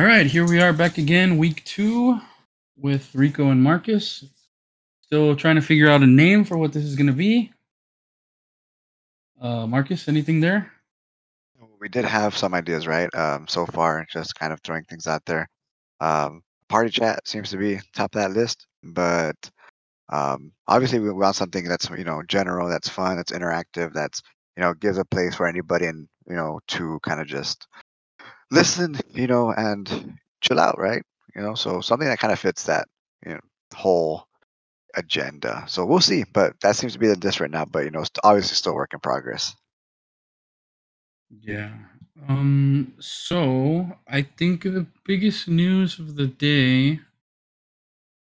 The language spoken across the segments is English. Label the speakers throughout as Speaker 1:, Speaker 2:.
Speaker 1: All right, here we are back again, week two, with Rico and Marcus. Still trying to figure out a name for what this is going to be. Uh, Marcus, anything there?
Speaker 2: We did have some ideas, right? Um, so far, just kind of throwing things out there. Um, party chat seems to be top of that list, but um, obviously we want something that's you know general, that's fun, that's interactive, that's you know gives a place for anybody and you know to kind of just listen, you know, and chill out, right? You know, so something that kind of fits that you know whole agenda. So we'll see, but that seems to be the diss right now. But you know, it's obviously still work in progress.
Speaker 1: Yeah. Um. So I think the biggest news of the day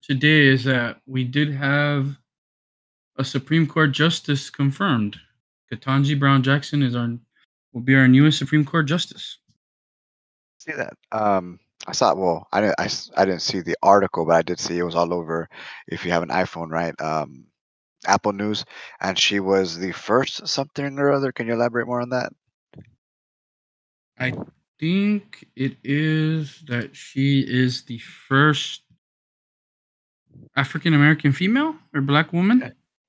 Speaker 1: today is that we did have a Supreme Court justice confirmed. Ketanji Brown Jackson is our will be our newest Supreme Court justice.
Speaker 2: See that? Um, I saw. Well, I didn't. I, I didn't see the article, but I did see it was all over. If you have an iPhone, right? Um, Apple News, and she was the first something or other. Can you elaborate more on that?
Speaker 1: I think it is that she is the first African American female or black woman.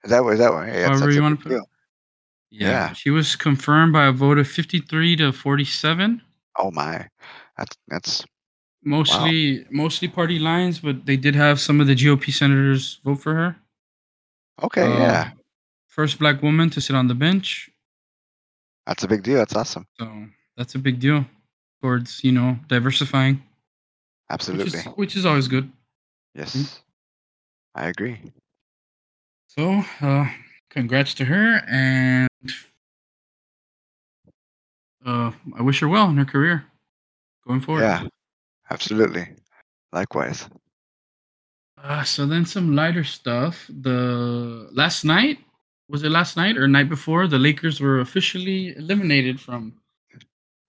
Speaker 2: Is that? Is that what? Yeah,
Speaker 1: However you wanna put it. Yeah.
Speaker 2: Yeah.
Speaker 1: She was confirmed by a vote of 53 to 47.
Speaker 2: Oh my, that's that's
Speaker 1: Mostly mostly party lines, but they did have some of the GOP senators vote for her.
Speaker 2: okay.
Speaker 1: Uh,
Speaker 2: yeah,
Speaker 1: First black woman to sit on the bench.
Speaker 2: that's a big deal. That's awesome.
Speaker 1: So that's a big deal towards, you know, diversifying, which
Speaker 2: Absolutely.
Speaker 1: is which is always good.
Speaker 2: Yes, I agree.
Speaker 1: So, uh, congrats to her, and uh, I wish her well in her career going forward.
Speaker 2: Yeah, absolutely. Likewise.
Speaker 1: Uh, so then some lighter stuff. The last night was it last night or night before? The Lakers were officially eliminated from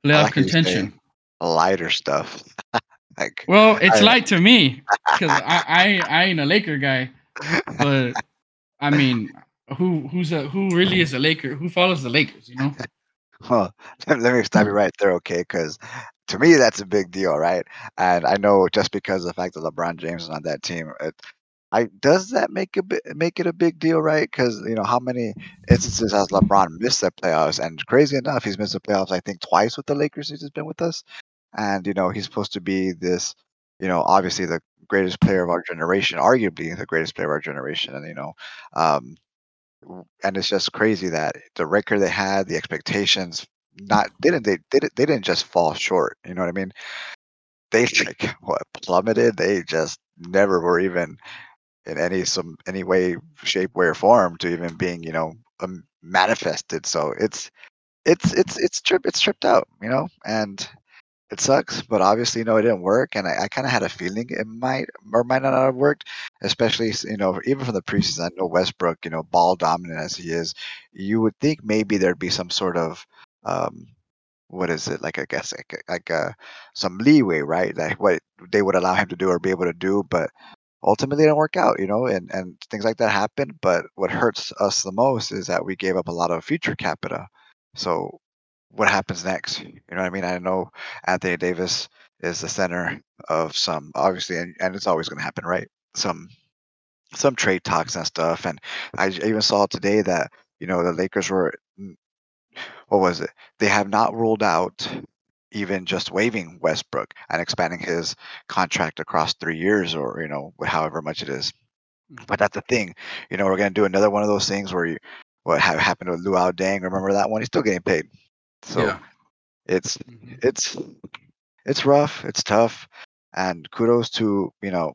Speaker 1: playoff
Speaker 2: like how you say
Speaker 1: contention.
Speaker 2: Lighter stuff. like,
Speaker 1: Well, it's
Speaker 2: I-
Speaker 1: light to me because I, I I ain't a Laker guy, but I mean, who who's a who really is a Laker? Who follows the Lakers? You know.
Speaker 2: Well, let, let me stop you right there, okay? Because to me, that's a big deal, right? And I know just because of the fact that LeBron James is on that team, it, I does that make a make it a big deal, right? Because you know how many instances has LeBron missed the playoffs, and crazy enough, he's missed the playoffs I think twice with the Lakers since he's been with us, and you know he's supposed to be this, you know, obviously the greatest player of our generation, arguably the greatest player of our generation, and you know, um, and it's just crazy that the record they had, the expectations, not didn't they didn't they didn't just fall short. You know what I mean? They like what plummeted. They just never were even in any some any way, shape, way, or form to even being you know um, manifested. So it's it's it's it's trip it's tripped out, you know, and it sucks. But obviously, you know, it didn't work, and I, I kind of had a feeling it might or might not have worked. Especially, you know, even from the preseason, I know Westbrook, you know, ball dominant as he is, you would think maybe there'd be some sort of um, what is it like? I guess like like uh, some leeway, right? Like what they would allow him to do or be able to do, but ultimately it didn't work out, you know, and and things like that happen. But what hurts us the most is that we gave up a lot of future capita. So what happens next? You know what I mean? I know Anthony Davis is the center of some obviously, and, and it's always going to happen, right? Some some trade talks and stuff. And I even saw today that you know the Lakers were what was it? They have not ruled out even just waiving Westbrook and expanding his contract across three years or you know however much it is. But that's the thing, you know, we're gonna do another one of those things where you what happened with Luol Deng. Remember that one? He's still getting paid. So
Speaker 1: yeah.
Speaker 2: it's
Speaker 1: Mhm.
Speaker 2: it's it's rough, it's tough, and kudos to you know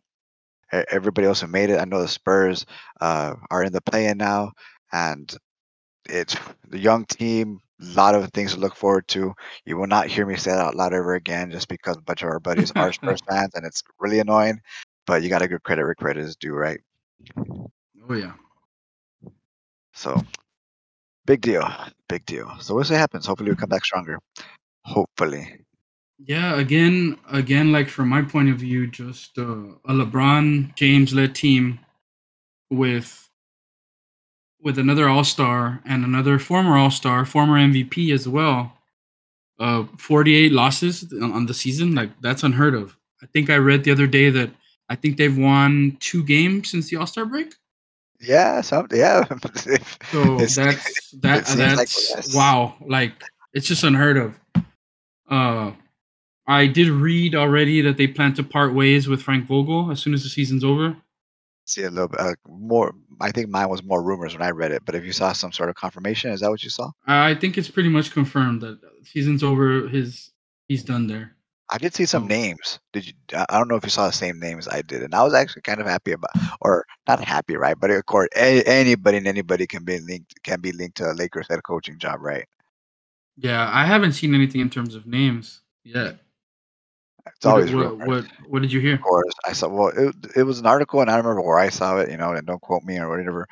Speaker 2: everybody else who made it. I know the Spurs uh, are in the play-in now, and it's the young team. A lot of things to look forward to. You will not hear me say that out loud ever again, just because a bunch of our buddies are Spurs fans, and it's really annoying. But you got to give credit where credit is due, right?
Speaker 1: Oh yeah.
Speaker 2: So big deal, big deal. So we'll see what happens. Hopefully, we come back stronger. Hopefully.
Speaker 1: Yeah, again, again, like from my point of view, just uh, a LeBron James led team with with another All Star and another former All Star, former MVP as well. uh 48 losses on, the season. Like that's unheard of. I think I read the other day that I think they've won two games since the All Star break.
Speaker 2: Yeah, some yeah.
Speaker 1: So that's that
Speaker 2: like
Speaker 1: that's
Speaker 2: less.
Speaker 1: wow. Like it's just unheard of. Uh, I did read already that they plan to part ways with Frank Vogel as soon as the season's over.
Speaker 2: See a little bit uh, more. I think mine was more rumors when I read it, but if you saw some sort of confirmation, is that what you saw?
Speaker 1: I think it's pretty much confirmed that season's over. His he's done there.
Speaker 2: I did see some names. Did you? I I don't know if you saw the same names I did, and I was actually kind of happy about, or not happy, right? But of course, a- anybody and anybody can be linked can be linked to a Lakers head coaching job, right?
Speaker 1: Yeah, I haven't seen anything in terms of names yet.
Speaker 2: It's
Speaker 1: What,
Speaker 2: always
Speaker 1: what, what what did you hear?
Speaker 2: Of course, I saw. Well, it, it was an article, and I remember where I saw it. You know, and don't quote me or whatever.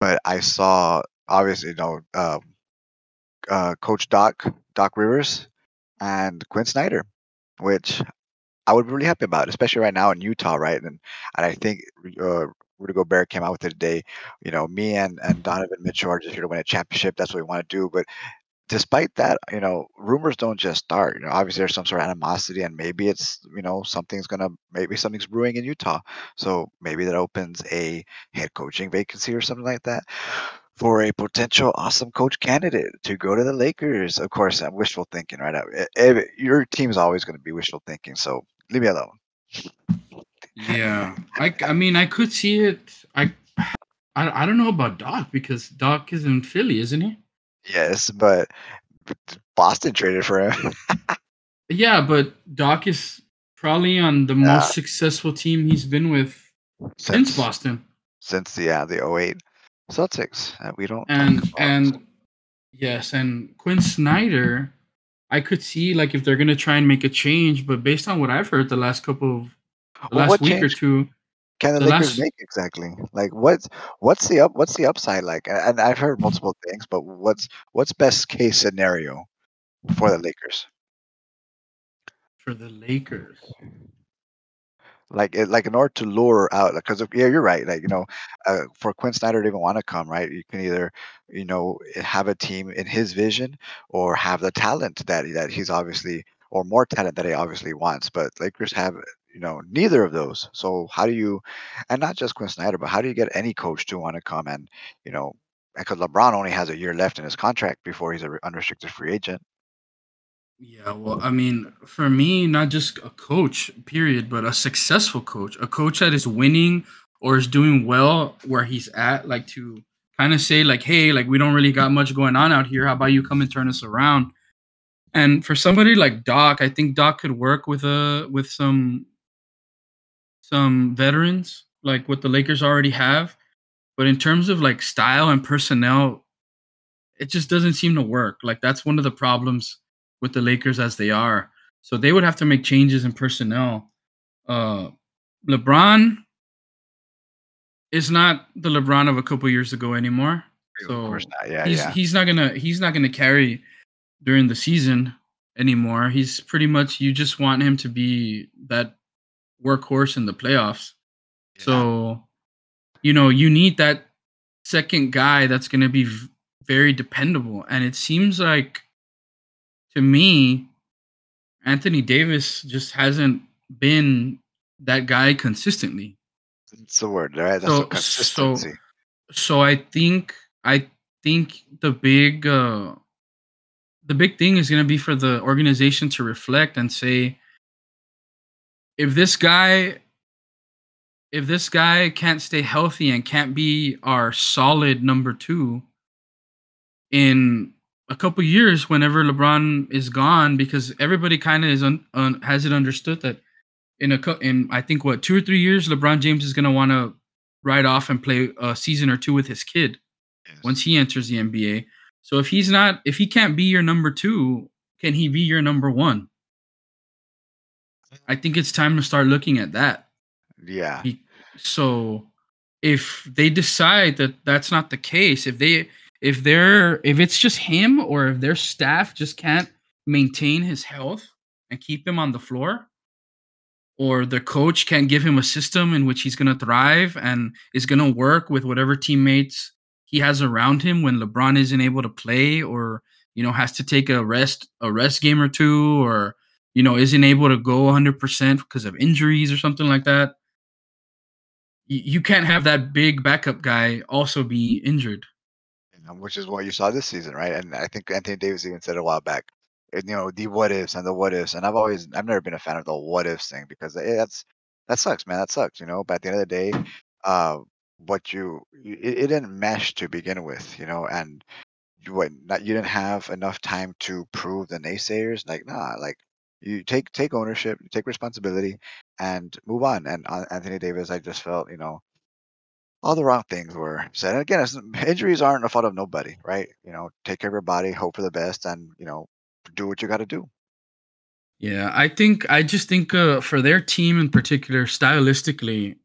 Speaker 2: But I saw, obviously, you know, um, uh, Coach Doc Doc Rivers and Quin Snyder, which I would be really happy about, especially right now in Utah, right? And and I think uh, Rudy Gobert came out with it today. You know, me and and Donovan Mitchell are just here to win a championship. That's what we want to do. But despite that, you know, rumors don't just start. You know, obviously there's some sort of animosity, and maybe it's you know something's gonna maybe something's brewing in Utah. So maybe that opens a head coaching vacancy or something like that for a potential awesome coach candidate to go to the Lakers. Of course, I'm wishful thinking, right? Uh, eh, Your team's always going to be wishful thinking, so leave me alone.
Speaker 1: Yeah, I I mean I could see it. I I, I don't know about Doc because Doc is in Philly, isn't he?
Speaker 2: Yes, but Boston traded for him.
Speaker 1: Yeah, but Doc is probably on the
Speaker 2: Yeah.
Speaker 1: most successful team he's been with since Boston.
Speaker 2: since the yeah the 08 Celtics. Uh, we don't
Speaker 1: and and yes, and Quin Snyder, I could see like if they're gonna try and make a change, but based on what I've heard the last couple of
Speaker 2: Well,
Speaker 1: last week or two,
Speaker 2: can the,
Speaker 1: the
Speaker 2: Lakers
Speaker 1: last-
Speaker 2: make exactly? Like what's what's the up what's the upside like? And I've heard multiple things, but what's what's best case scenario for the Lakers?
Speaker 1: for the Lakers.
Speaker 2: Like it, like in order to lure out, because yeah, you're right. Like you know, uh, for Quin Snyder to even want to come, right? You can either you know have a team in his vision or have the talent that that he's obviously or more talent that he obviously wants. But Lakers have you know neither of those. So how do you, and not just Quin Snyder, but how do you get any coach to want to come and you know? Because LeBron only has a year left in his contract before he's an unrestricted free agent.
Speaker 1: Yeah, well, I mean, for me, not just a coach, period, but a successful coach, a coach that is winning or is doing well where he's at, like to kind of say, like, hey, like we don't really got much going on out here. How about you come and turn us around? And for somebody like Doc, I think Doc could work with a with some some veterans, like what the Lakers already have. But in terms of like style and personnel, it just doesn't seem to work. Like that's one of the problems with the Lakers as they are. So they would have to make changes in personnel. Uh, LeBron is not the LeBron of a couple years ago anymore.
Speaker 2: of course
Speaker 1: So
Speaker 2: not. Yeah,
Speaker 1: he's
Speaker 2: yeah.
Speaker 1: he's not gonna he's not gonna carry during the season anymore. He's pretty much you just want him to be that workhorse in the playoffs. So, you know, you need that second guy that's going to be v- very dependable. And it seems like, to me, Anthony Davis just hasn't been that guy consistently.
Speaker 2: It's the word, right? That's
Speaker 1: So-
Speaker 2: consistency.
Speaker 1: So I think I think the big uh, the big thing is going to be for the organization to reflect and say, if this guy if this guy can't stay healthy and can't be our solid number two in a couple years whenever LeBron is gone because everybody kind of is un, un, has it understood that in a in I think what two or three years LeBron James is going to want to ride off and play a season or two with his kid
Speaker 2: Yes.
Speaker 1: once he enters the NBA. So if he's not if he can't be your number 2, can he be your number 1? I think it's time to start looking at that.
Speaker 2: yeah.
Speaker 1: So if they decide that that's not the case if they if they're if it's just him or if their staff just can't maintain his health and keep him on the floor or the coach can't give him a system in which he's going to thrive and is going to work with whatever teammates he has around him when LeBron isn't able to play or you know has to take a rest a rest game or two or you know isn't able to go 100% because of injuries or something like that you can't have that big backup guy also be injured.
Speaker 2: Which is what you saw this season right? And i think anthony davis even said a while back you know the what ifs and the what ifs and i've always i've never been a fan of the what ifs thing because hey, that's that sucks man that sucks you know? But at the end of the day uh what you it, it didn't mesh to begin with you know? And you what not you didn't have enough time to prove the naysayers like nah like you take take ownership take responsibility and move on. And anthony davis i just felt you know all the wrong things were said. And again injuries aren't a fault of nobody right? You know take care of your body hope for the best and you know do what you got to do.
Speaker 1: Yeah i think i just think uh, for their team in particular stylistically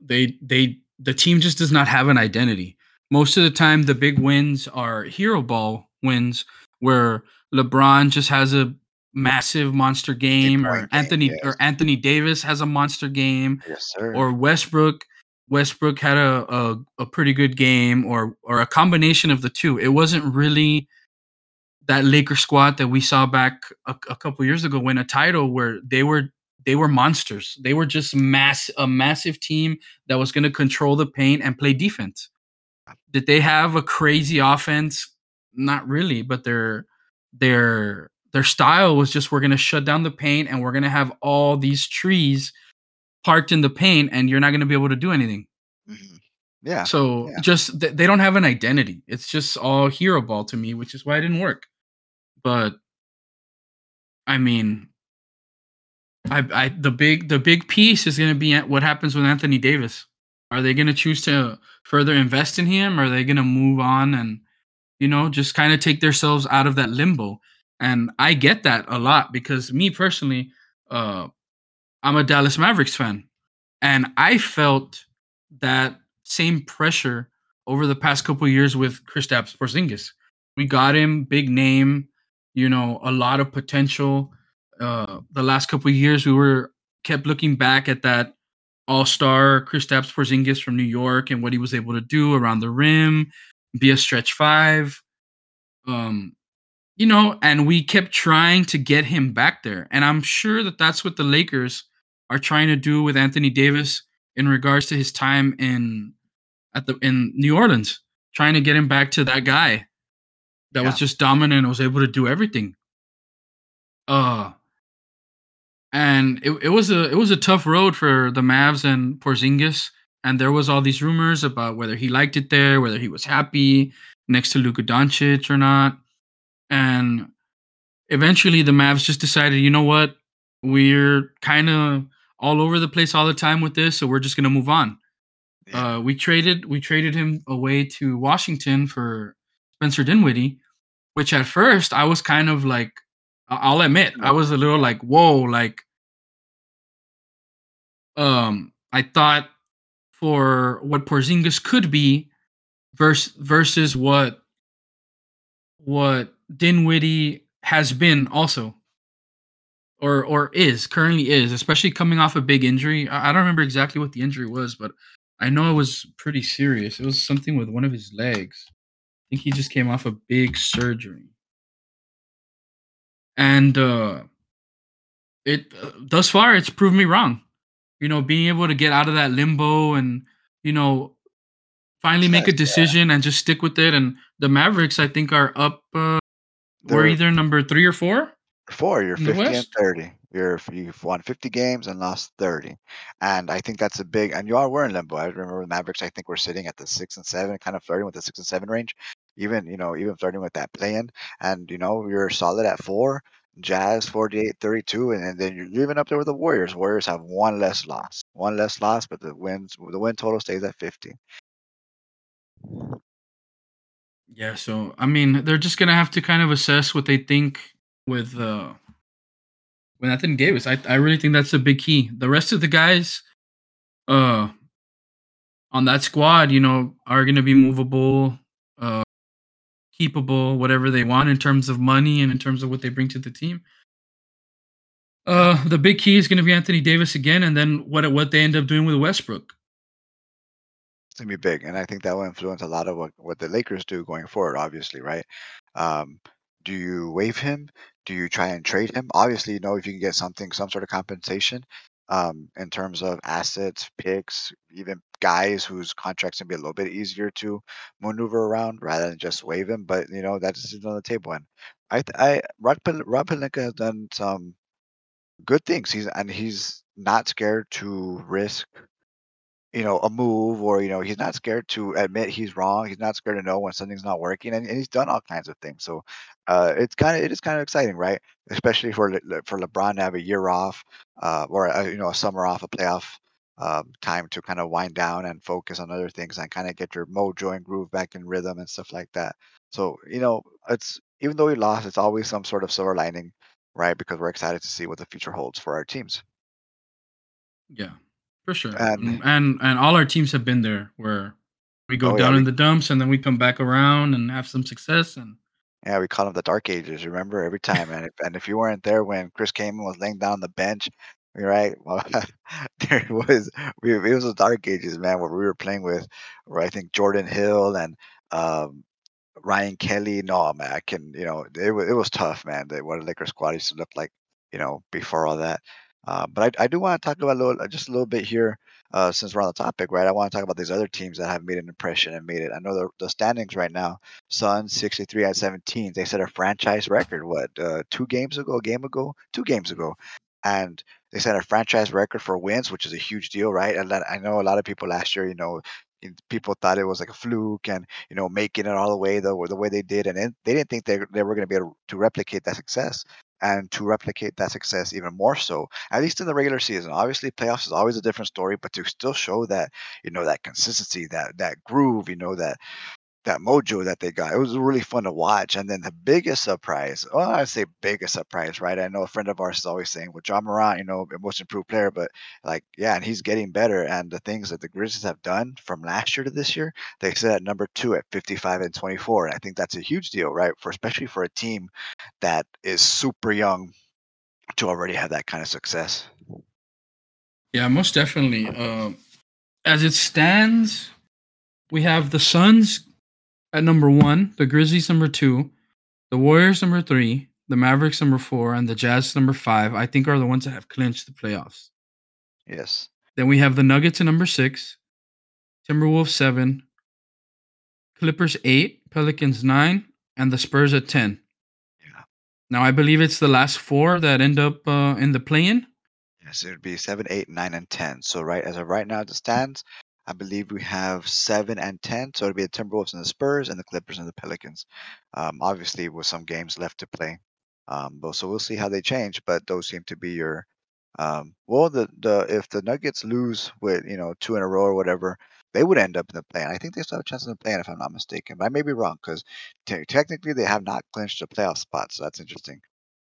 Speaker 1: they they the team just does not have an identity. Most of the time the big wins are hero ball wins where LeBron just has a massive monster game or Anthony yes. or Anthony Davis has a monster game
Speaker 2: yes, sir.
Speaker 1: or Westbrook Westbrook had a, a, a pretty good game or or a combination of the two. It wasn't really that Laker squad that we saw back a, a couple years ago win a title where they were they were monsters. They were just mass a massive team that was going to control the paint and play defense. Did they have a crazy offense? Not really, but their their their style was just we're going to shut down the paint and we're going to have all these trees parked in the paint and you're not going to be able to do anything.
Speaker 2: Mm-hmm. Yeah.
Speaker 1: So
Speaker 2: yeah.
Speaker 1: just they don't have an identity. It's just all hero ball to me, which is why it didn't work. But I mean, I, I the big the big piece is going to be what happens with Anthony Davis. Are they going to choose to further invest in him? Or are they going to move on and you know just kind of take themselves out of that limbo? And I get that a lot because me personally, uh, I'm a Dallas Mavericks fan, and I felt that same pressure over the past couple years with Kristaps Porzingis. We got him, big name, you know, a lot of potential. Uh, the last couple years, we were kept looking back at that All Star Kristaps Porzingis from New York and what he was able to do around the rim, be a stretch five. Um, you know, and we kept trying to get him back there. And I'm sure that that's what the Lakers are trying to do with Anthony Davis in regards to his time in at the in New Orleans, trying to get him back to that guy that yeah. was just dominant and was able to do everything. Uh and it, it was a it was a tough road for the Mavs and Porzingis. And there was all these rumors about whether he liked it there, whether he was happy next to Luka Doncic or not. And eventually the Mavs just decided, you know what? We're kind of all over the place all the time with this, so we're just gonna move on. Yeah. Uh, we traded we traded him away to Washington for Spencer Dinwiddie, which at first I was kind of like, I'll admit, I was a little like, whoa, like, um, I thought for what Porzingis could be, versus versus what what Dinwiddie has been also, or or is currently is, especially coming off a big injury. I, I don't remember exactly what the injury was, but I know it was pretty serious. It was something with one of his legs. I think he just came off a big surgery, and uh, it uh, thus far it's proved me wrong. You know, being able to get out of that limbo and you know finally make a decision yeah. and just stick with it. And the Mavericks, I think, are up. Uh, we're either number three or four.
Speaker 2: Four. You're fifty and thirty. You're you've won fifty games and lost thirty, and I think that's a big. And you are we're in limbo. I remember the Mavericks. I think we're sitting at the six and seven, kind of flirting with the six and seven range. Even you know even flirting with that play in, and you know you're solid at four. Jazz 48 32 and, and then you're even up there with the Warriors. Warriors have one less loss. One less loss, but the wins the win total stays at 50.
Speaker 1: Yeah, so I mean, they're just gonna have to kind of assess what they think with uh with Anthony Davis. I I really think that's a big key. The rest of the guys, uh, on that squad, you know, are gonna be movable, uh, keepable, whatever they want in terms of money and in terms of what they bring to the team. Uh, the big key is going to be Anthony Davis again, and then what what they end up doing with Westbrook
Speaker 2: gonna be big, and I think that will influence a lot of what, what the Lakers do going forward. Obviously, right? Um, Do you waive him? Do you try and trade him? Obviously, you know if you can get something, some sort of compensation, um, in terms of assets, picks, even guys whose contracts can be a little bit easier to maneuver around rather than just waive him. But you know that is on the table. And I, I Rob, Rob Pelinka has done some good things. He's and he's not scared to risk you know, a move or, you know, he's not scared to admit he's wrong. He's not scared to know when something's not working, and, and he's done all kinds of things. So, uh, it's kind of it is kind of exciting, right? Especially for Le, for LeBron to have a year off, uh, or a, you know, a summer off, a playoff um, time to kind of wind down and focus on other things and kind of get your mojo and groove back in rhythm and stuff like that. So, you know, it's even though we lost, it's always some sort of silver lining, right? Because we're excited to see what the future holds for our teams.
Speaker 1: Yeah, for sure.
Speaker 2: And
Speaker 1: And and, and all our teams have been there where we go
Speaker 2: oh yeah,
Speaker 1: down
Speaker 2: we
Speaker 1: in the dumps and then we come back around and have some success and
Speaker 2: Yeah, we call them the dark ages, remember? Every time, and if and if you weren't there when Chris Kaman was laying down on the bench, right? Well, there was we it was the dark ages, man, where we were playing with, where I think Jordan Hill and um, Ryan Kelly. No, man, I can, you know, it was it was tough, man. What a Lakers squad used to look like, you know, before all that. Uh, but I, I do want to talk about a little, just a little bit here, uh, since we're on the topic, right? I want to talk about these other teams that have made an impression and made it. I know the, the standings right now. Suns 63 at 17. They set a franchise record. What? Uh, two games ago, a game ago, two games ago, and they set a franchise record for wins, which is a huge deal, right? And I know a lot of people last year, you know, people thought it was like a fluke and you know making it all the way the, the way they did and they didn't think they, they were going to be able to replicate that success and to replicate that success even more so at least in the regular season. Obviously playoffs is always a different story but to still show that you know that consistency that that groove you know that that mojo that they got. It was really fun to watch. And then the biggest surprise, well, I'd say biggest surprise, right? I know a friend of ours is always saying, well, Ja Morant, you know, most improved player, but like, yeah, and he's getting better. And the things that the Grizzlies have done from last year to this year, they sit at number two at 55 and 24. And I think that's a huge deal, right? For especially for a team that is super young to already have that kind of success.
Speaker 1: yeah, most definitely. Uh, as it stands, we have the Suns at number one, the Grizzlies number two, the Warriors number three, the Mavericks number four, and the Jazz number five. I think are the ones that have clinched the playoffs.
Speaker 2: Yes.
Speaker 1: Then we have the Nuggets at number six, Timberwolves seven, Clippers eight, Pelicans nine, and the Spurs at ten.
Speaker 2: Yeah.
Speaker 1: Now I believe it's the last four that end up uh, in the play-in.
Speaker 2: Yes, it would be seven, eight, nine, and ten. So right as of right now, it stands, I believe we have seven and ten. So it'll be the Timberwolves and the Spurs, and the Clippers and the Pelicans. Um, obviously, with some games left to play. Um, but so we'll see how they change. But those seem to be your. Um, well, the the if the Nuggets lose with you know two in a row or whatever, they would end up in the play. I think they still have a chance in the play, if I'm not mistaken. But I may be wrong because te- technically they have not clinched a playoff spot. So that's interesting.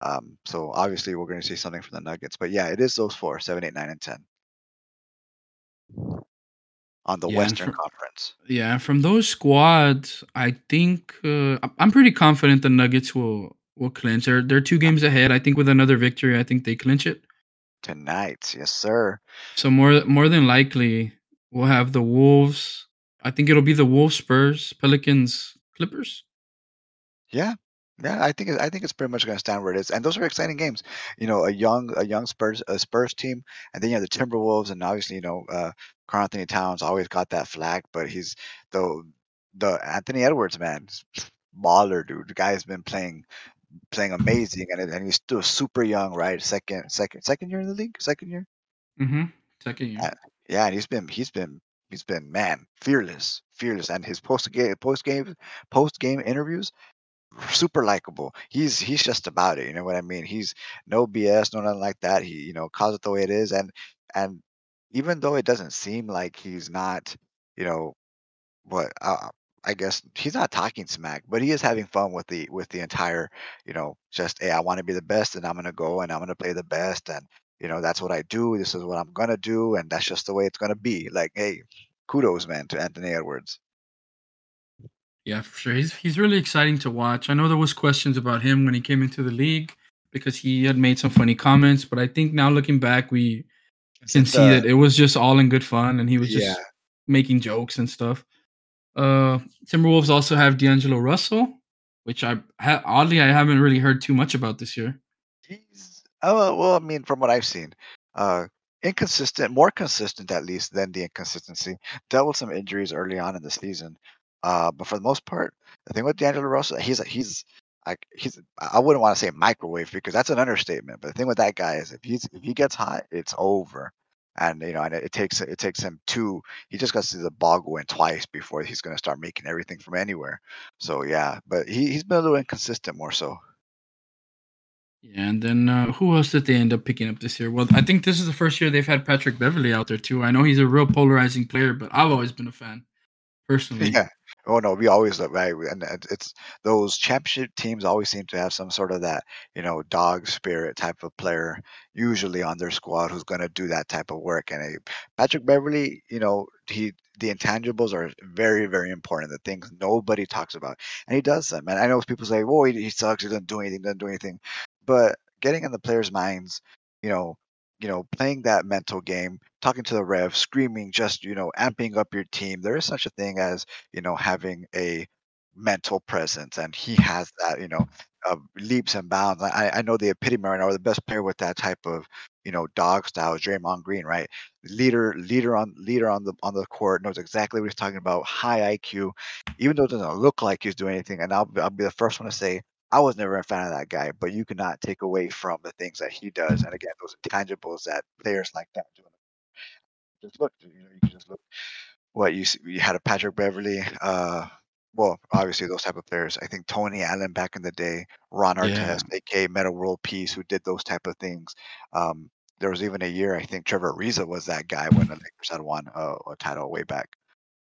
Speaker 2: Um, so obviously we're going to see something from the Nuggets, but yeah, it is those four: seven, eight, nine, and ten on the
Speaker 1: Yeah,
Speaker 2: Western
Speaker 1: for-
Speaker 2: Conference.
Speaker 1: Yeah, from those squads, I think uh, I'm pretty confident the Nuggets will will clinch. They're they're two games ahead. I think with another victory, I think they clinch it.
Speaker 2: Tonight, yes, sir.
Speaker 1: So more more than likely, we'll have the Wolves. I think it'll be the Wolves, Spurs, Pelicans, Clippers.
Speaker 2: Yeah, yeah. I think I think it's pretty much going to stand where it is, and those are exciting games. You know, a young a young Spurs a Spurs team, and then you have the Timberwolves, and obviously you know, uh, Karl-Anthony Towns always got that flag, but he's the the Anthony Edwards man, baller dude. The guy's been playing playing amazing, and and he's still super young, right? Second second second year in the league, second year.
Speaker 1: Mm-hmm. Second year.
Speaker 2: Uh, Yeah, and he's been he's been he's been man fearless, fearless, and his post game post game post game interviews super likable. He's he's just about it. You know what I mean? He's no BS, no nothing like that. He you know calls it the way it is, and and even though it doesn't seem like he's not, you know, what uh, I guess he's not talking smack, but he is having fun with the with the entire, you know, just hey, I want to be the best, and I'm gonna go and I'm gonna play the best, and you know that's what I do. This is what I'm gonna do, and that's just the way it's gonna be. Like hey, kudos, man, to Anthony Edwards.
Speaker 1: Yeah, for sure. He's he's really exciting to watch. I know there was questions about him when he came into the league because he had made some funny comments, but I think now looking back, we can see
Speaker 2: uh,
Speaker 1: that it was just all in good fun and he was just
Speaker 2: yeah,
Speaker 1: making jokes and stuff. Uh Timberwolves also have D'Angelo Russell. which I ha- oddly I haven't really heard too much about this year.
Speaker 2: He's oh well, I mean, from what I've seen, uh, inconsistent, more consistent at least than the inconsistency. Dealt with some injuries early on in the season, uh, but for the most part, the thing with D'Angelo Russell, he's he's like he's I wouldn't want to say microwave because that's an understatement. But the thing with that guy is if he's if he gets hot, it's over. And you know, and it takes it takes him two. He just got to see the ball go in twice before he's going to start making everything from anywhere. So yeah, but he he's been a little inconsistent more so.
Speaker 1: Yeah, and then uh, who else did they end up picking up this year? Well, I think this is the first year they've had Patrick Beverley out there too. I know he's a real polarizing player, but I've always been a fan personally.
Speaker 2: Yeah. Oh no, we always look right, and it's those championship teams always seem to have some sort of that you know dog spirit type of player usually on their squad who's going to do that type of work. And Patrick Beverley, you know, he the intangibles are very very important. The things nobody talks about, and he does them. And I know people say, "Oh, he, he sucks. He doesn't do anything. Doesn't do anything," but getting in the players' minds, you know, you know, playing that mental game, talking to the rev, screaming, just, you know, amping up your team. There is such a thing as, you know, having a mental presence. And he has that, you know, uh, leaps and bounds. I, I know the epitome right now, or the best player with that type of, you know, dog style Draymond Green, right? Leader, leader on leader on the on the court, knows exactly what he's talking about, high IQ, even though it doesn't look like he's doing anything. And I'll, I'll be the first one to say I was never a fan of that guy, but you cannot take away from the things that he does. And again, those intangibles that players like that do. Just look, you know, you can just look. What you you had a Patrick Beverley, Uh, well, obviously those type of players. I think Tony Allen back in the day, Ron Artest, yeah. aka Metta World Peace, who did those type of things. Um, there was even a year I think Trevor Ariza was that guy when the Lakers had won a, a title way back.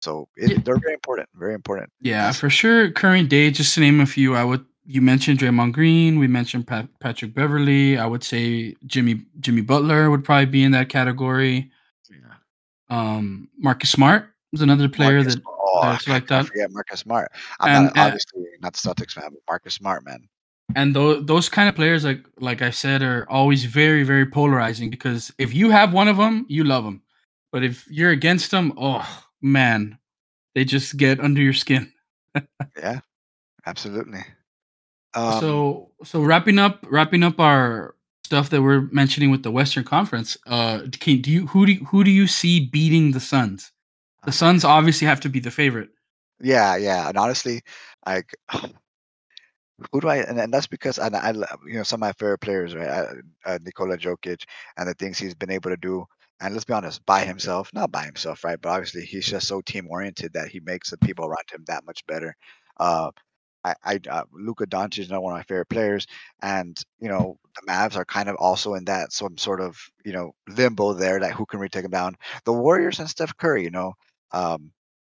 Speaker 2: So it, they're very important, very important.
Speaker 1: Yeah, for sure. Current day, just to name a few, I would you mentioned Draymond Green. We mentioned Pat, Patrick Beverley. I would say Jimmy Jimmy Butler would probably be in that category. Yeah. Um, Marcus Smart was another player Marcus, that
Speaker 2: oh, that's like that. Forget Marcus Smart. I'm and, not, obviously not the Celtics fan, but Marcus Smart, man.
Speaker 1: And those those kind of players, like like I said, are always very very polarizing because if you have one of them, you love them, but if you're against them, oh man, they just get under your skin.
Speaker 2: yeah, absolutely.
Speaker 1: Um, so so wrapping up wrapping up our stuff that we're mentioning with the Western Conference, uh, can, do you who do you, who do you see beating the Suns? The Suns obviously have to be the favorite.
Speaker 2: Yeah, yeah, and honestly, like who do I? And, and that's because and I, you know, some of my favorite players, right? I, uh, Nikola Jokic and the things he's been able to do. And let's be honest, by himself, not by himself, right? But obviously, he's just so team oriented that he makes the people around him that much better. Uh, I, I uh, Luka Doncic is not one of my favorite players, and you know the Mavs are kind of also in that some sort of you know limbo there, that who can really take them down. The Warriors and Steph Curry, you know, um,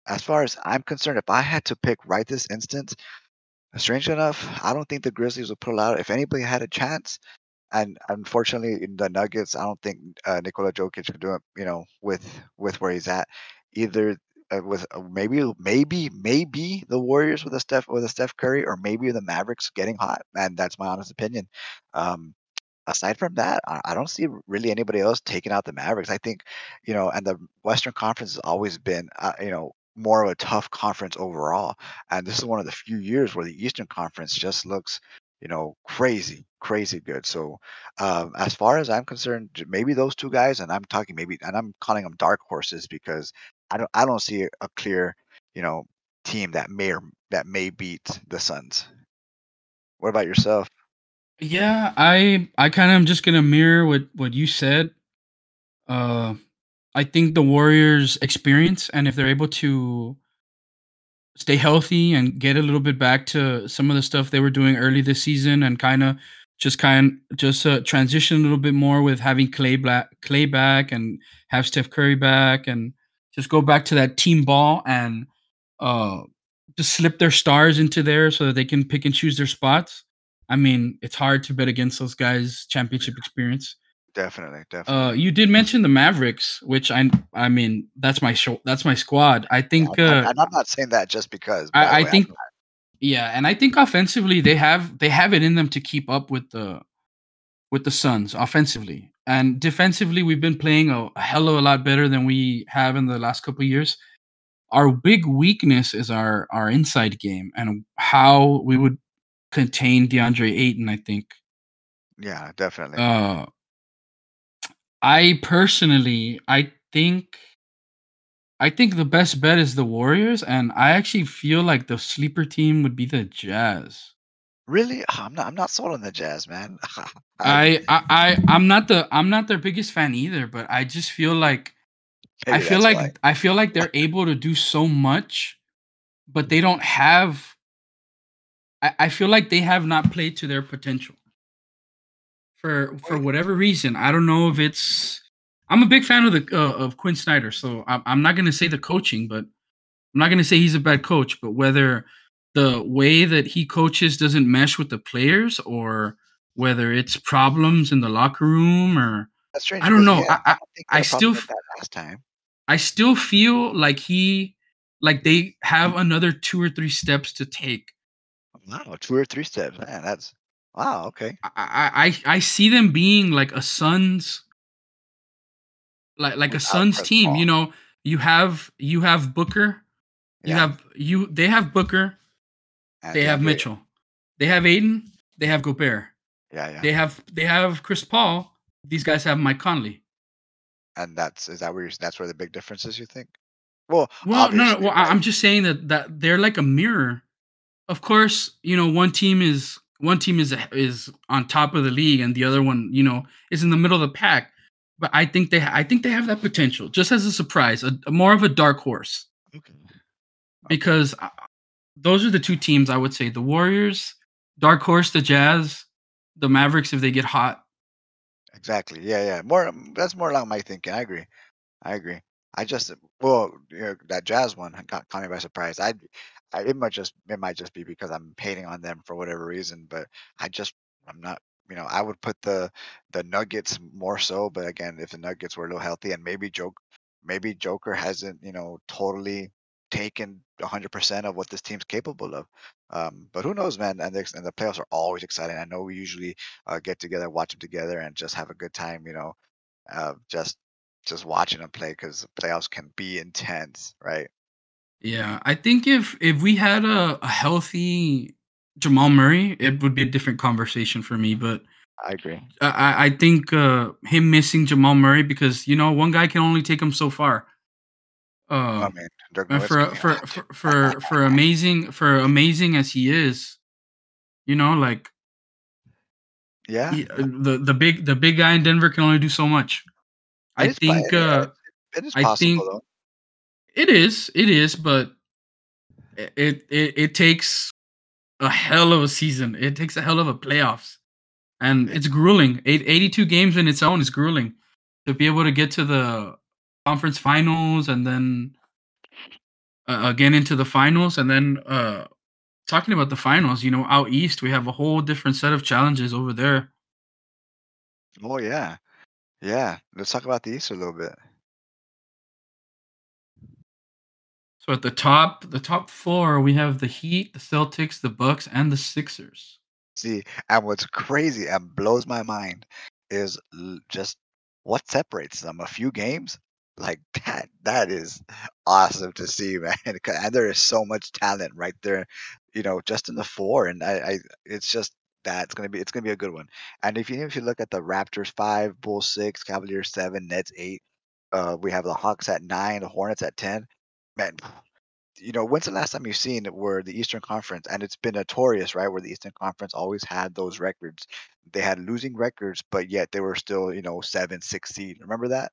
Speaker 2: as far as I'm concerned, if I had to pick right this instant, strange enough, I don't think the Grizzlies would pull out. If anybody had a chance, and unfortunately in the Nuggets, I don't think uh, Nikola Jokic could do it. You know, with with where he's at, either with uh, maybe maybe maybe the Warriors with a Steph with a Steph Curry, or maybe the Mavericks getting hot. And that's my honest opinion. Um, aside from that, I, I don't see really anybody else taking out the Mavericks. I think, you know, and the Western Conference has always been, uh, you know, more of a tough conference overall. And this is one of the few years where the Eastern Conference just looks, you know, crazy, crazy good. So, um, as far as I'm concerned, maybe those two guys, and I'm talking maybe, and I'm calling them dark horses because I don't I don't see a clear, you know, team that may or that may beat the Suns. What about yourself?
Speaker 1: Yeah, I I kind of am just gonna mirror what what you said. Uh, I think the Warriors' experience, and if they're able to stay healthy and get a little bit back to some of the stuff they were doing early this season, and kind of just kind just uh, transition a little bit more with having Clay Black Clay back and have Steph Curry back and just go back to that team ball and uh, just slip their stars into there so that they can pick and choose their spots. I mean, it's hard to bet against those guys' championship experience.
Speaker 2: Definitely, definitely.
Speaker 1: Uh, you did mention the Mavericks, which I, I mean, that's my show. That's my squad. I think.
Speaker 2: Uh, I'm not saying that just because.
Speaker 1: I, I think. Yeah, and I think offensively they have they have it in them to keep up with the with the Suns offensively. And defensively, we've been playing a, a hell of a lot better than we have in the last couple years. Our big weakness is our our inside game and how we would contain DeAndre Ayton. I think.
Speaker 2: Yeah, definitely.
Speaker 1: Uh, I personally, I think, I think the best bet is the Warriors, and I actually feel like the sleeper team would be the Jazz.
Speaker 2: Really? Ah, I'm not. I'm not sold on the Jazz, man.
Speaker 1: I, I, I, I'm not the, I'm not their biggest fan either, but I just feel like, I feel like,
Speaker 2: why.
Speaker 1: I feel like they're able to do so much, but they don't have. I, I feel like they have not played to their potential. For for whatever reason, I don't know if it's. I'm a big fan of the uh, of Quin Snyder, so I'm, I'm not going to say the coaching, but I'm not going to say he's a bad coach. But whether the way that he coaches doesn't mesh with the players, or whether it's problems in the locker room, or
Speaker 2: That's strange.
Speaker 1: I don't know.
Speaker 2: yeah,
Speaker 1: I- I- I
Speaker 2: they had a problem
Speaker 1: still
Speaker 2: that last time.
Speaker 1: I still feel like he like they have another two or three steps to take.
Speaker 2: Wow, two or three steps, man. That's wow. Okay.
Speaker 1: I I I see them being like a Suns like like a Suns team. You know, you have you have Booker, you
Speaker 2: Yeah,
Speaker 1: have you they have Booker, uh,
Speaker 2: and
Speaker 1: they have Mitchell, they have Ayton, they have Gobert,
Speaker 2: Yeah, yeah.
Speaker 1: they have they have Chris Paul. These guys have Mike Conley.
Speaker 2: and that's is that where you're, that's where the big difference is? You think? Well,
Speaker 1: Well, no, no. Well,
Speaker 2: right?
Speaker 1: I'm just saying that that they're like a mirror. Of course, you know, one team is one team is is on top of the league, and the other one, you know, is in the middle of the pack. But I think they, I think they have that potential, just as a surprise, a, a more of a dark horse,
Speaker 2: Okay.
Speaker 1: because uh, those are the two teams I would say: the Warriors, dark horse, the Jazz, the Mavericks if they get hot.
Speaker 2: Exactly. Yeah, yeah. More. That's more along my thinking. I agree. I agree. I just well, you know, that jazz one caught me by surprise. I, I it might just it might just be because I'm hating on them for whatever reason, but I just I'm not. You know, I would put the the Nuggets more so, but again, if the Nuggets were a little healthy and maybe Joke, maybe Joker hasn't you know totally taken 100% of what this team's capable of. Um, but who knows, man? And the, and the playoffs are always exciting. I know we usually uh, get together, watch them together, and just have a good time. You know, uh, just just watching them play because the playoffs can be intense, right?
Speaker 1: Yeah, I think if if we had a, a healthy Jamal Murray, it would be a different conversation for me. But
Speaker 2: I agree.
Speaker 1: I- I, think uh, him missing Jamal Murray because you know one guy can only take him so far.
Speaker 2: I
Speaker 1: Uh,
Speaker 2: mean, Dirk
Speaker 1: for, for for for for amazing for amazing as he is, you know, like
Speaker 2: yeah,
Speaker 1: he, uh, the the big the big guy in Denver can only do so much. I
Speaker 2: It
Speaker 1: think
Speaker 2: yeah,
Speaker 1: uh,
Speaker 2: it is
Speaker 1: I think
Speaker 2: though.
Speaker 1: It is. It is, but it it it takes a hell of a season. It takes a hell of a playoffs, and it's grueling. Eight, 82 games in its own is grueling to be able to get to the conference finals and then uh, again into the finals and then uh talking about the finals you know out east we have a whole different set of challenges over there
Speaker 2: Oh yeah, yeah. Let's talk about the East a little bit.
Speaker 1: so at the top the top four we have the heat the celtics the bucks and the sixers
Speaker 2: See, and what's crazy and blows my mind is l- just what separates them. A few games, like that. That is awesome to see, man. And there is so much talent right there, you know, just in the four. And I, I it's just that it's gonna be it's gonna be a good one. And if you if you look at the Raptors five, Bulls six, Cavaliers seven, Nets eight, uh, we have the Hawks at nine, the Hornets at ten. Man, you know, when's the last time you've seen where the Eastern Conference, and it's been notorious, right, where the Eastern Conference always had those records. They had losing records, but yet they were still, you know, seven, six seed. Remember that?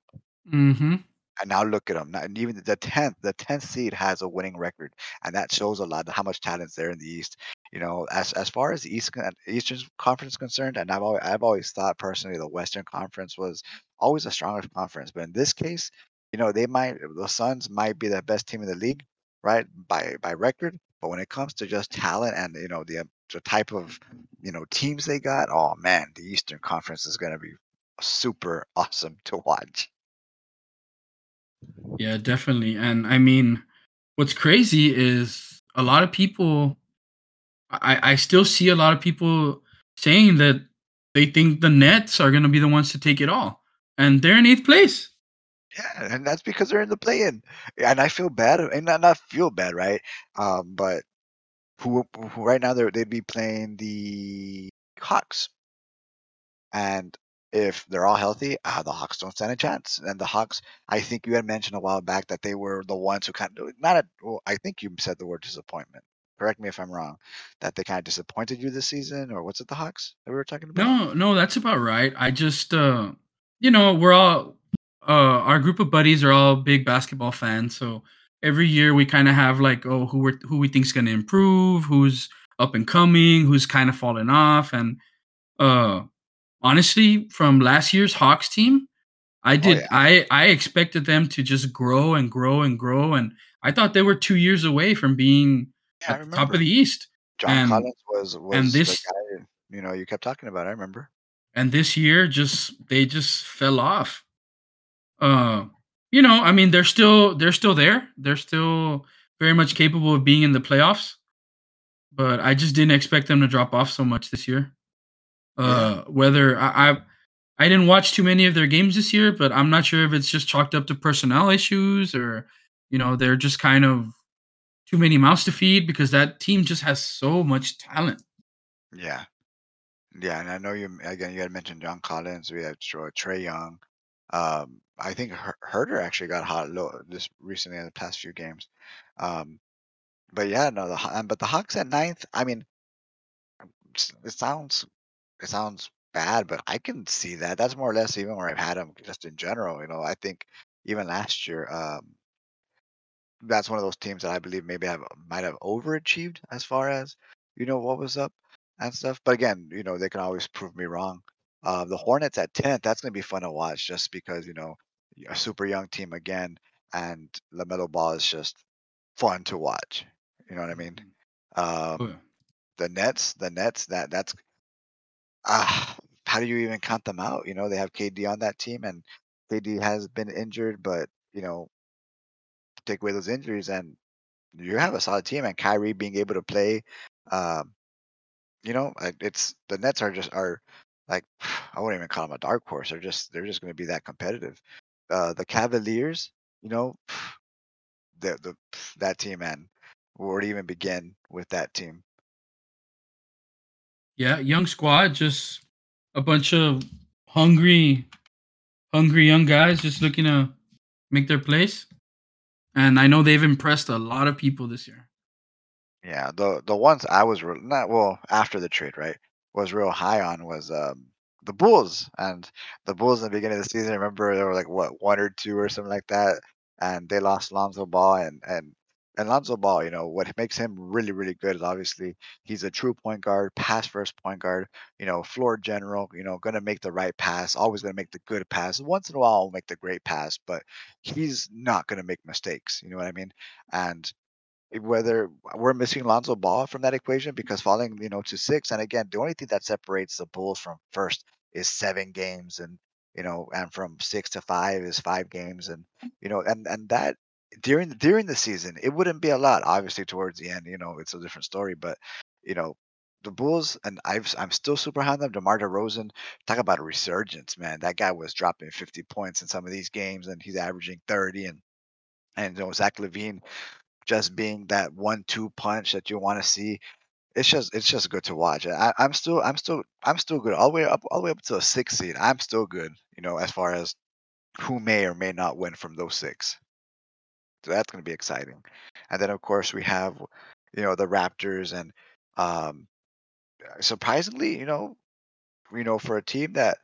Speaker 1: mm-hmm
Speaker 2: And now look at them. And even the tenth, the tenth seed has a winning record, and that shows a lot of how much talent's there in the East. You know, as as far as the East Eastern Conference is concerned, and I've always, I've always thought personally the Western Conference was always a stronger conference, but in this case, you know, they might the Suns might be the best team in the league, right, by by record. But when it comes to just talent and you know the uh, the type of you know teams they got, oh man, the Eastern Conference is going to be super awesome to watch.
Speaker 1: yeah definitely and i mean what's crazy is a lot of people i i still see a lot of people saying that they think the nets are going to be the ones to take it all and they're in eighth place
Speaker 2: Yeah, and that's because they're in the play-in, and I feel bad, and not not feel bad, right? Um, but who, who right now they'd be playing the Hawks, and if they're all healthy, uh, the Hawks don't stand a chance. And the Hawks, I think you had mentioned a while back that they were the ones who kind of not. A, well, I think you said the word disappointment. Correct me if I'm wrong. That they kind of disappointed you this season, or what's it? The Hawks that we were talking about?
Speaker 1: No, no, that's about right. I just, uh, you know, we're all uh, our group of buddies are all big basketball fans, so every year we kind of have like, oh, who we who we think's going to improve, who's up and coming, who's kind of fallen off, and uh, honestly, from last year's Hawks team, I oh, did oh, yeah. I I expected them to just grow and grow and grow, and I thought they were two years away from being yeah, at the top of the East.
Speaker 2: John and, Collins was was and this, the guy you know you kept talking about. I remember.
Speaker 1: And this year, just they just fell off. Uh, you know, I mean, they're still they're still there. They're still very much capable of being in the playoffs. But I just didn't expect them to drop off so much this year. Uh, yeah. whether I, I I didn't watch too many of their games this year, but I'm not sure if it's just chalked up to personnel issues or you know they're just kind of too many mouths to feed because that team just has so much talent.
Speaker 2: Yeah, yeah, and I know you again. You had mentioned John Collins. We had Trae Young. Um, I think Huerter actually got hot low this recently in the past few games. Um, but yeah, no, the but the Hawks at ninth. I mean, it sounds it sounds bad, but I can see that. That's more or less even where I've had them just in general. You know, I think even last year, um, that's one of those teams that I believe maybe have might have overachieved as far as you know what was up and stuff. But again, you know, they can always prove me wrong. Uh, the Hornets at 10th, that's going to be fun to watch just because, you know, a super young team again, and LaMelo Ball is just fun to watch. You know what I mean? Mm-hmm. Um, The Nets, the Nets, that that's ah, how do you even count them out? You know, they have KD on that team, and KD has been injured, but you know, take away those injuries, and you have a solid team. And Kyrie being able to play, um, you know, it's the Nets are just are like I wouldn't even call them a dark horse. They're just they're just going to be that competitive. Uh, the Cavaliers, you know, the the that team, man, where to even begin with that team?
Speaker 1: Yeah, young squad, just a bunch of hungry, hungry young guys just looking to make their place. And I know they've impressed a lot of people this year.
Speaker 2: Yeah, the the ones I was re- not well after the trade, right? Was real high on was um the Bulls and the Bulls in the beginning of the season. I remember they were like what one or two or something like that, and they lost Lonzo Ball and and Lonzo Ball. You know what makes him really really good is obviously he's a true point guard, pass first point guard. You know, floor general. You know, going to make the right pass, always going to make the good pass. Once in a while, I'll make the great pass, but he's not going to make mistakes. You know what I mean? And whether we're missing Lonzo Ball from that equation because falling, you know, to six. And again, the only thing that separates the Bulls from first is seven games, and you know, and from six to five is five games, and you know, and and that during during the season it wouldn't be a lot. Obviously, towards the end, you know, it's a different story, but you know. The Bulls and I've, I'm still super high on them. DeMar DeRozan, talk about a resurgence, man. That guy was dropping 50 points in some of these games, and he's averaging 30. And and you know Zach LaVine just being that one-two punch that you want to see. It's just it's just good to watch. I, I'm still I'm still I'm still good all the way up all the way up to a six seed. I'm still good, you know, as far as who may or may not win from those six. So that's going to be exciting. And then of course we have, you know, the Raptors and um, surprisingly, you know, you know, for a team that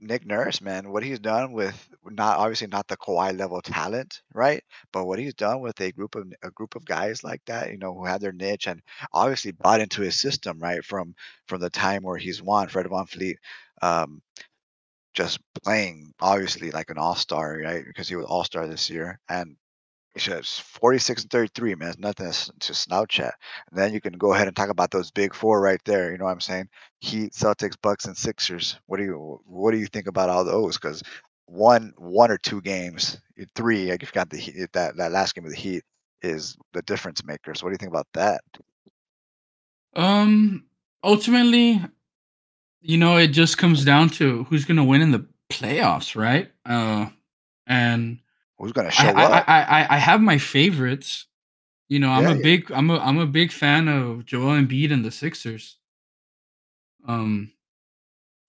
Speaker 2: Nick Nurse, man, what he's done with not obviously not the Kawhi level talent, right? But what he's done with a group of a group of guys like that, you know, who have their niche and obviously bought into his system, right? From from the time where he's won, Fred VanVleet, um, just playing obviously like an all star, right? Because he was all star this year, and it's 46 and 33, man. It's nothing to slouch at. And then you can go ahead and talk about those big four right there. You know what I'm saying? Heat, Celtics, Bucks, and Sixers. What do you what do you think about all those? Because one one or two games, three, like you've got the that that last game of the Heat is the difference makers. What do you think about that?
Speaker 1: Um, ultimately, you know, it just comes down to who's going to win in the playoffs, right? Uh, and
Speaker 2: Who's going to show
Speaker 1: I,
Speaker 2: up?
Speaker 1: I, I, I have my favorites, You know, I'm
Speaker 2: Yeah,
Speaker 1: a big I'm a I'm a big fan of Joel Embiid and the Sixers. Um,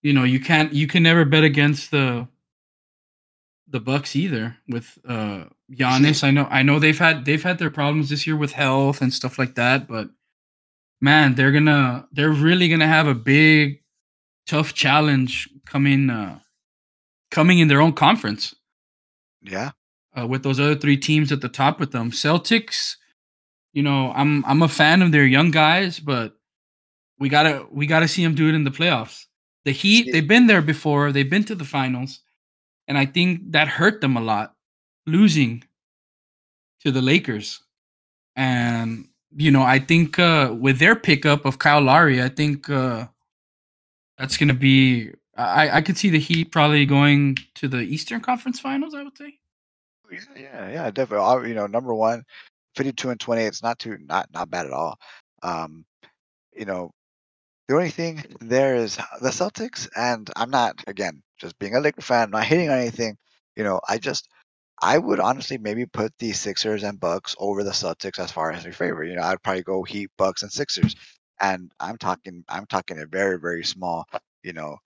Speaker 1: you know, you can't you can never bet against the the Bucks either with uh Giannis. I know I know they've had they've had their problems this year with health and stuff like that, but man, they're gonna they're really gonna have a big tough challenge coming uh coming in their own conference
Speaker 2: yeah,
Speaker 1: uh, with those other three teams at the top with them. Celtics, you know, I'm I'm a fan of their young guys, but we gotta we gotta see them do it in the playoffs. The Heat, they've been there before. They've been to the finals, and I think that hurt them a lot, losing to the Lakers. And you know, I think uh, with their pickup of Kyle Lowry, I think uh, that's gonna be. I I could see the Heat probably going to the Eastern Conference Finals. I would say.
Speaker 2: Yeah, yeah, yeah, definitely. You know, number one, 52 and 20. It's not too not not bad at all. Um, you know, the only thing there is the Celtics, and I'm not again just being a Laker fan, not hating on anything. You know, I just I would honestly maybe put the Sixers and Bucks over the Celtics as far as your favorite. You know, I'd probably go Heat, Bucks, and Sixers. And I'm talking I'm talking a very, very small, you know,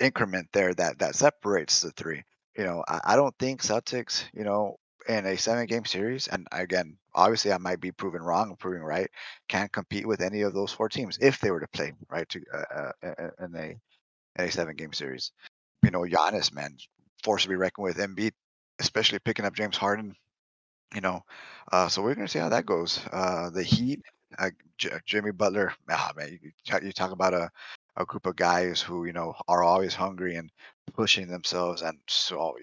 Speaker 2: increment there that that separates the three. You know, I, I don't think Celtics, you know, in a seven game series, and again, obviously I might be proven wrong or proving right, can't compete with any of those four teams if they were to play right to uh, uh, uh, in a in a seven game series. You know, Giannis, man, force to be reckoned with. Embiid, especially picking up James Harden. You know, uh, so we're gonna see how that goes. Uh, the Heat, uh, J- Jimmy Butler. Ah, man, you you talk about a a group of guys who you know are always hungry and pushing themselves, and so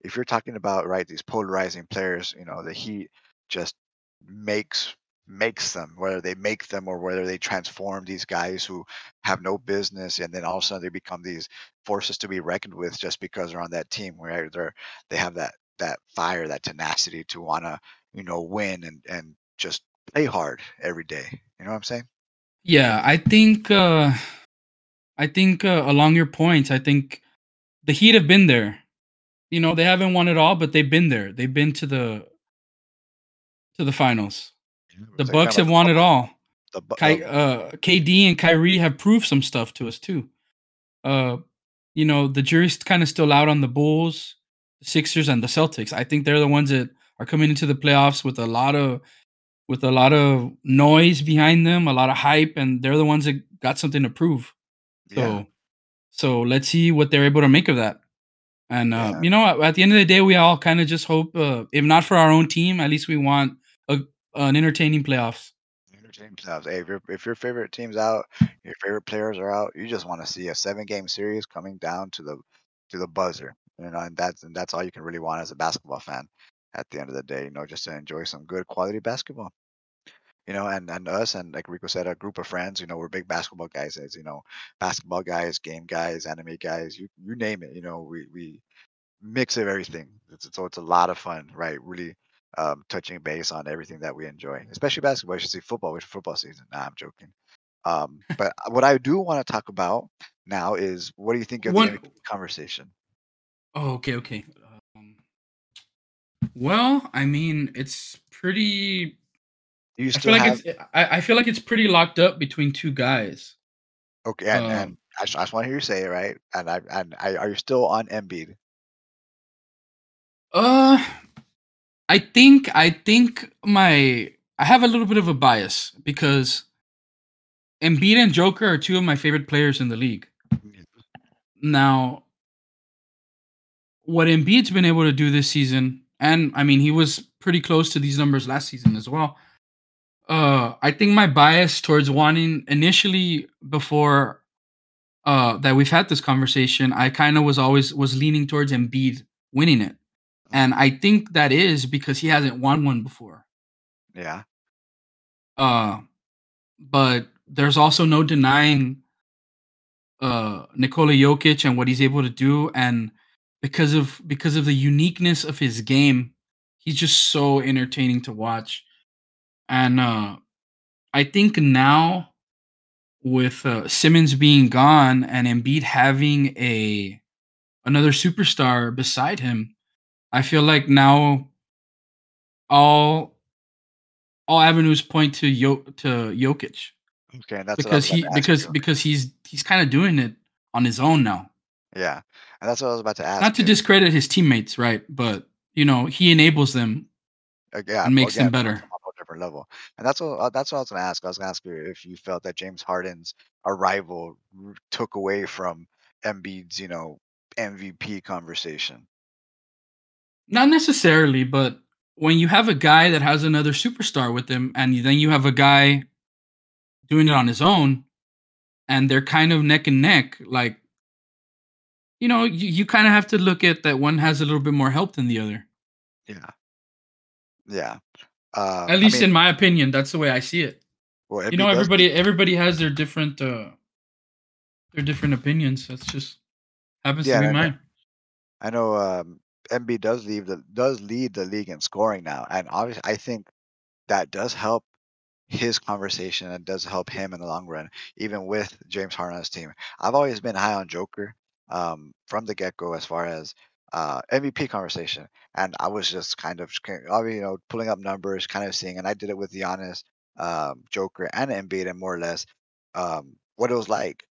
Speaker 2: if you're talking about right these polarizing players, you know, the Heat just makes makes them whether they make them or whether they transform these guys who have no business and then all of a sudden they become these forces to be reckoned with just because they're on that team where they're they have that that fire that tenacity to want to you know win and and just play hard every day. You know what i'm saying?
Speaker 1: Yeah, I think uh I think uh, along your points, I think the Heat have been there. You know, they haven't won it all, but they've been there. They've been to the to the finals. The
Speaker 2: it's like kind
Speaker 1: Bucks have won it all.
Speaker 2: the, bu-
Speaker 1: Ky- uh, KD and Kyrie have proved some stuff to us too. Uh, you know, the jury's kind of still out on the Bulls, the Sixers, and the Celtics. I think they're the ones that are coming into the playoffs with a lot of with a lot of noise behind them, a lot of hype, and they're the ones that got something to prove.
Speaker 2: Yeah
Speaker 1: So, so let's see what they're able to make of that. And uh,
Speaker 2: yeah
Speaker 1: you know, at, at the end of the day, we all kind of just hope, uh, if not for our own team, at least we want a, an entertaining playoffs.
Speaker 2: entertaining playoffs. Hey, if your if your favorite team's out, your favorite players are out, you just want to see a seven game series coming down to the to the buzzer. You know, and that's and that's all you can really want as a basketball fan at the end of the day, you know, just to enjoy some good quality basketball. You know, and and us and like Rico said, a group of friends, you know, we're big basketball guys as you know, basketball guys, game guys, anime guys, you you name it, you know, we we mix of everything. It's, so it's a lot of fun, right? Really um, touching base on everything that we enjoy, especially basketball. You should see football. It's football season. Nah, I'm joking. Um, but what I do want to talk about now is what do you think of the
Speaker 1: One,
Speaker 2: conversation?
Speaker 1: oh, okay, okay. Um, well, I mean, it's pretty.
Speaker 2: You
Speaker 1: I feel
Speaker 2: still
Speaker 1: like it's. I, I feel like it's pretty locked up between two guys.
Speaker 2: okay? And
Speaker 1: Um,
Speaker 2: and I just, I just want to hear you say it right. And I and I are you still on Embiid?
Speaker 1: uh, I think I think my I have a little bit of a bias because Embiid and Joker are two of my favorite players in the league. Now, what Embiid's been able to do this season, and I mean he was pretty close to these numbers last season as well. Uh, I think my bias towards wanting initially before uh that we've had this conversation, I kind of was always was leaning towards Embiid winning it, and I think that is because he hasn't won one before.
Speaker 2: Yeah,
Speaker 1: Uh, but there's also no denying uh Nikola Jokic and what he's able to do and because of because of the uniqueness of his game, he's just so entertaining to watch. And uh I think now with uh, Simmons being gone and Embiid having a another superstar beside him, I feel like now all all avenues point to Yo to Jokic.
Speaker 2: Okay, that's
Speaker 1: because he because you. because he's he's kind of doing it on his own now.
Speaker 2: Yeah, and that's what I was about to ask.
Speaker 1: Not to you. discredit his teammates, right? But you know he enables them.
Speaker 2: Uh, yeah,
Speaker 1: and makes them better.
Speaker 2: Different level, and that's what uh, that's what I was going to ask. I was going to ask you if you felt that James Harden's arrival took away from Embiid's, you know, MVP conversation.
Speaker 1: Not necessarily, but when you have a guy that has another superstar with him, and then you have a guy doing it on his own, and they're kind of neck and neck, like you know, you, you kind of have to look at that one has a little bit more help than the other.
Speaker 2: Yeah. Yeah. Uh,
Speaker 1: at least I mean, in my opinion, that's the way I see it. Well, you know, everybody everybody has their different uh their different opinions. That's just happens yeah, to be mine.
Speaker 2: I know um Embiid does leave the does lead the league in scoring now, and obviously I think that does help his conversation and does help him in the long run, even with James Harden's team. I've always been high on Joker um, from the get go as far as uh, MVP conversation, and I was just kind of you know pulling up numbers, kind of seeing, and I did it with Giannis, um, Joker, and Embiid, and more or less um, what it was like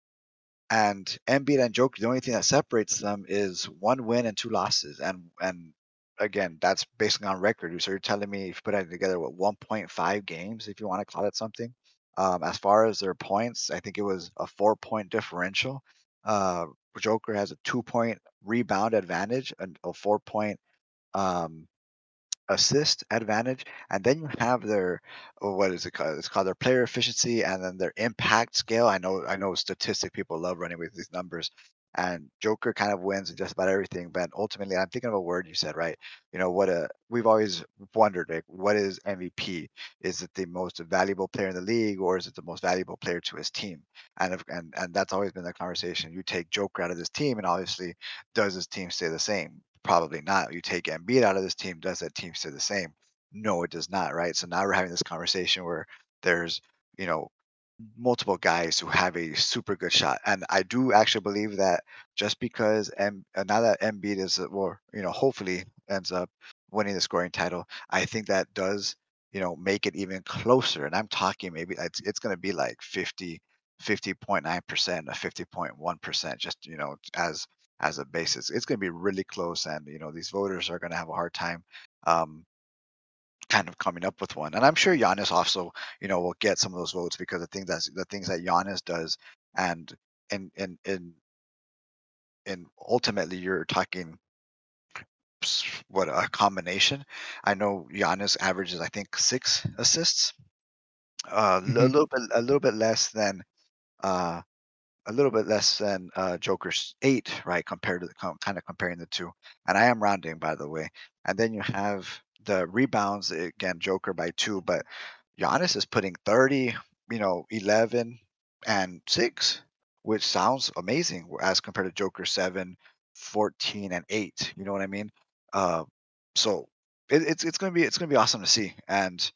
Speaker 2: and Embiid and Joker, the only thing that separates them is one win and two losses. And and again, that's basically on record. So you're telling me if you put it together, what 1.5 games, if you want to call it something. Um, as far as their points, I think it was a four point differential. Uh, Joker has a two point rebound advantage and a four point um, assist advantage, and then you have their oh, what is it called? It's called their player efficiency, and then their impact scale. I know, I know, statistic people love running with these numbers, and Joker kind of wins in just about everything. But ultimately, I'm thinking of a word you said, right? You know what? A we've always wondered, like, what is MVP? Is it the most valuable player in the league, or is it the most valuable player to his team? And if, and and that's always been the conversation. You take Joker out of this team, and obviously, does his team stay the same? Probably not. You take Embiid out of this team, does that team stay the same? No, it does not, right? So now we're having this conversation where there's, you know, multiple guys who have a super good shot. And I do actually believe that just because M, uh, now that Embiid is, uh, well, you know, hopefully ends up winning the scoring title, I think that does, you know, make it even closer. And I'm talking maybe it's, it's going to be like 50, 50.9% or 50.1%, just, you know, as as a basis. It's going to be really close, and you know these voters are going to have a hard time um, kind of coming up with one. And I'm sure Giannis also, you know, will get some of those votes because the thing that's the things that Giannis does, and and and and and ultimately you're talking what a combination. I know Giannis averages I think six assists, uh, mm-hmm. a little bit a little bit less than uh, a little bit less than uh, Joker's eight, right? Compared to the kind of comparing the two, and I am rounding by the way. And then you have the rebounds again, Joker by two, but Giannis is putting thirty, you know, eleven and six, which sounds amazing as compared to Joker seven, 14 and eight. You know what I mean? Uh, so it, it's it's gonna be it's gonna be awesome to see. And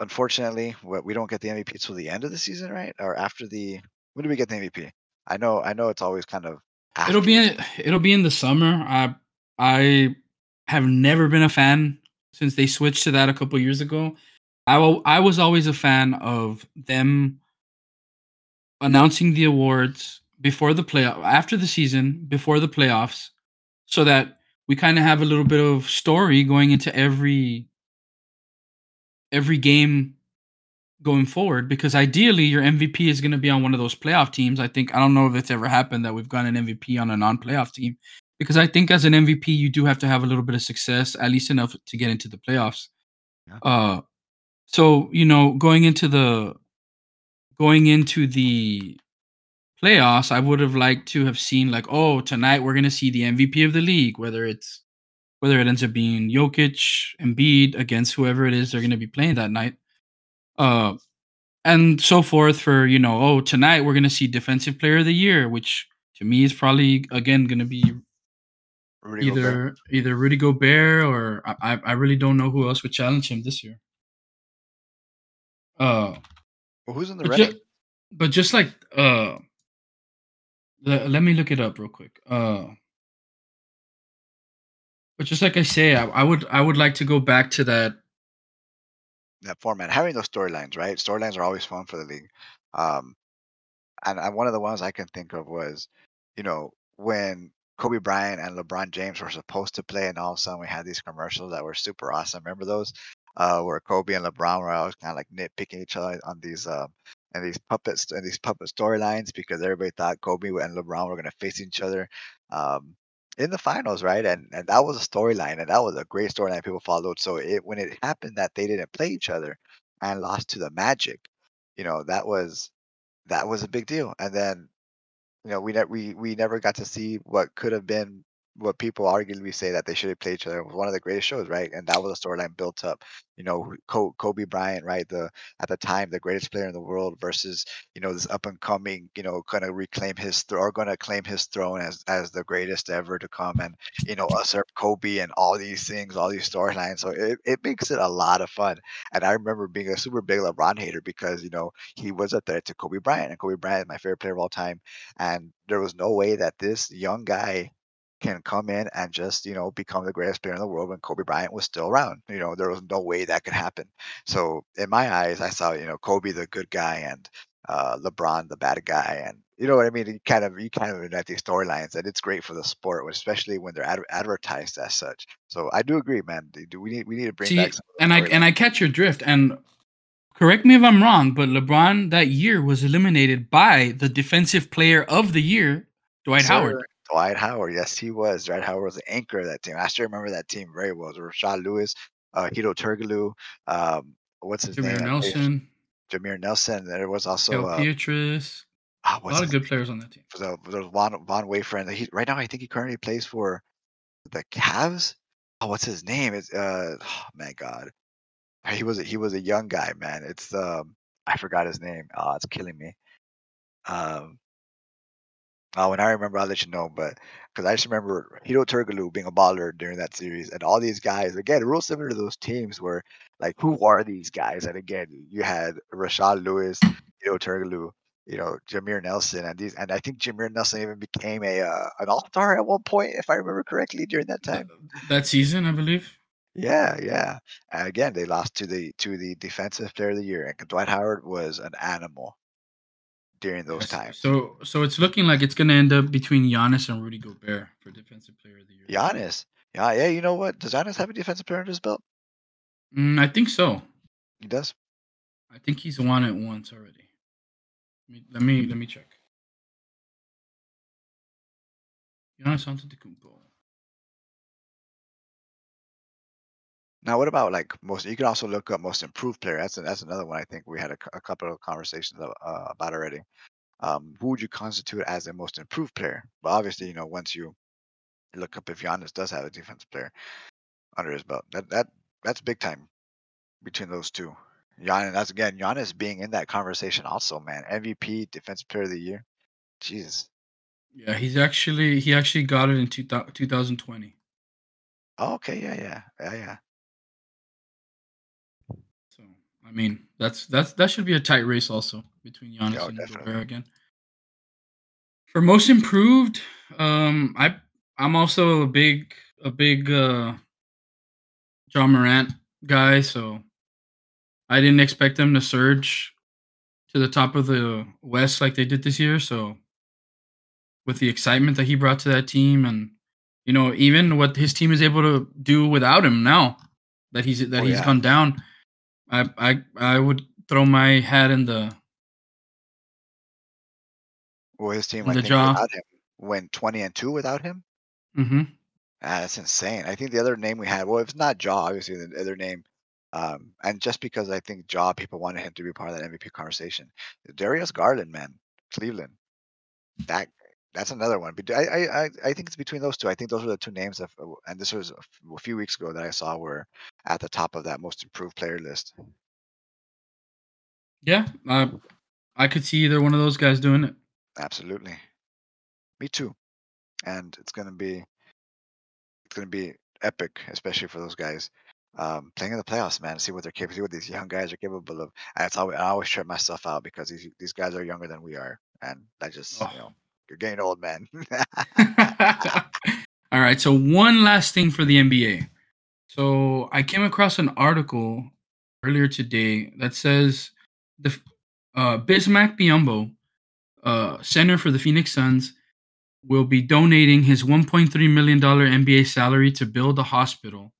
Speaker 2: unfortunately, we don't get the MVP till the end of the season, right? Or after the when do we get the MVP? I know I know it's always kind of
Speaker 1: it'll be in, it'll be in the summer. I I have never been a fan since they switched to that a couple years ago. I will, I was always a fan of them announcing the awards before the play after the season before the playoffs so that we kind of have a little bit of story going into every every game going forward because ideally your MVP is going to be on one of those playoff teams. I think I don't know if it's ever happened that we've got an MVP on a non-playoff team because I think as an MVP you do have to have a little bit of success, at least enough to get into the playoffs. Yeah. Uh so, you know, going into the going into the playoffs, I would have liked to have seen like, oh, tonight we're going to see the MVP of the league, whether it's whether it ends up being Jokic, Embiid against whoever it is they're going to be playing that night uh, and so forth for you know oh tonight we're gonna see defensive player of the year which to me is probably again gonna be Rudy either Gobert. either Rudy Gobert or I I really don't know who else would challenge him this year. Uh,
Speaker 2: well, who's in the but,
Speaker 1: but just like uh, let me look it up real quick. Uh, but just like I say, I, I would I would like to go back to that
Speaker 2: that format, having those storylines, right? Storylines are always fun for the league. Um, and, and one of the ones I can think of was, you know, when Kobe Bryant and LeBron James were supposed to play, and all of a sudden we had these commercials that were super awesome. Remember those? Uh, where Kobe and LeBron were always kind of like nitpicking each other on these um, and these puppets and these puppet storylines because everybody thought Kobe and LeBron were going to face each other um, in the finals, right? And and that was a storyline, and that was a great storyline people followed. So it when it happened that they didn't play each other and lost to the Magic, you know that was that was a big deal. And then you know we ne- we we never got to see what could have been what people arguably say that they should have played each other was one of the greatest shows, right? And that was a storyline built up. You know, Kobe Bryant, right? The at the time the greatest player in the world versus you know this up and coming, you know, to reclaim his th- or going to claim his throne as as the greatest ever to come, and you know usurp Kobe and all these things, all these storylines. So it, it makes it a lot of fun. And I remember being a super big LeBron hater because you know he was a threat to Kobe Bryant, and Kobe Bryant is my favorite player of all time. And there was no way that this young guy can come in and just, you know, become the greatest player in the world when Kobe Bryant was still around. You know, there was no way that could happen. So in my eyes, I saw, you know, Kobe the good guy and uh, LeBron the bad guy, and you know what I mean. You kind of you kind of invent these storylines, and it's great for the sport, especially when they're ad- advertised as such. So I do agree, man. Do we need we need to bring
Speaker 1: See,
Speaker 2: back?
Speaker 1: and I and I catch your drift, and correct me if I'm wrong, but LeBron that year was eliminated by the Defensive Player of the Year, Dwight Sir, Howard.
Speaker 2: Dwight Howard, yes, he was. Dwight Howard was the anchor of that team. I still remember that team very well. It was Rashard Lewis, uh, Hedo Turkoglu, um, what's his name?
Speaker 1: Jameer
Speaker 2: name?
Speaker 1: Nelson.
Speaker 2: Jameer Nelson. There was also
Speaker 1: uh, Pietrus. Oh, a lot of good name? players on that team.
Speaker 2: So there was Von Von Wayfriend. He right now I think he currently plays for the Cavs. Oh, what's his name? It's uh, oh, my God, he was a, he was a young guy, man. It's um, I forgot his name. Oh, it's killing me. Um, uh, when I remember, I'll let you know. But because I just remember Hedo Turkoglu being a baller during that series, and all these guys again, real similar to those teams where like, who are these guys? And again, you had Rashard Lewis, Hedo Turkoglu, you know, Jameer Nelson, and these, and I think Jameer Nelson even became a uh, an All Star at one point, if I remember correctly, during that time.
Speaker 1: That season, I believe.
Speaker 2: Yeah, yeah. And again, they lost to the to the Defensive Player of the Year, and Dwight Howard was an animal during those yes. times.
Speaker 1: So so it's looking like it's gonna end up between Giannis and Rudy Gobert for defensive player of the year.
Speaker 2: Giannis. Yeah, yeah, you know what? Does Giannis have a defensive player under his belt?
Speaker 1: Mm, I think so.
Speaker 2: He does.
Speaker 1: I think he's won it once already. Let me let me, let me check. Giannis Antetokounmpo.
Speaker 2: Now, what about like most? You can also look up most improved player. That's that's another one. I think we had a, a couple of conversations uh, about already. Um, who would you constitute as a most improved player? But obviously, you know, once you look up if Giannis does have a defensive player under his belt, that that that's big time between those two. Giannis, that's again Giannis being in that conversation also, man. MVP, defensive player of the year. Jesus.
Speaker 1: Yeah, he's actually he actually got it in two, 2020.
Speaker 2: Oh, okay, yeah, yeah, yeah, yeah.
Speaker 1: I mean, that's that's that should be a tight race also between Giannis yeah, and Gobert again. For most improved, um, I I'm also a big a big uh, Ja Morant guy, so I didn't expect them to surge to the top of the West like they did this year. So with the excitement that he brought to that team, and you know, even what his team is able to do without him now that he's that oh, he's yeah. gone down I I I would throw my hat in the.
Speaker 2: Well, his team, I the think, jaw. without him went twenty and two without him.
Speaker 1: Mm-hmm.
Speaker 2: Ah, that's insane. I think the other name we had, well, if it's not Ja, obviously the other name, um, and just because I think Ja, people wanted him to be part of that MVP conversation. Darius Garland, man, Cleveland, that that's another one. But I, I, I think it's between those two. I think those are the two names. Of, and this was a few weeks ago that I saw were at the top of that most improved player list.
Speaker 1: Yeah, uh, I could see either one of those guys doing it.
Speaker 2: Absolutely, me too. And it's gonna be, it's gonna be epic, especially for those guys um, playing in the playoffs, man. See what they're capable, what these young guys are capable of. And it's always, I always trip myself out because these these guys are younger than we are, and I just oh. you know you're getting old, man.
Speaker 1: All right. So one last thing for the NBA. So I came across an article earlier today that says the uh, Bismack Biyombo, uh, center for the Phoenix Suns, will be donating his 1.3 million dollar NBA salary to build a hospital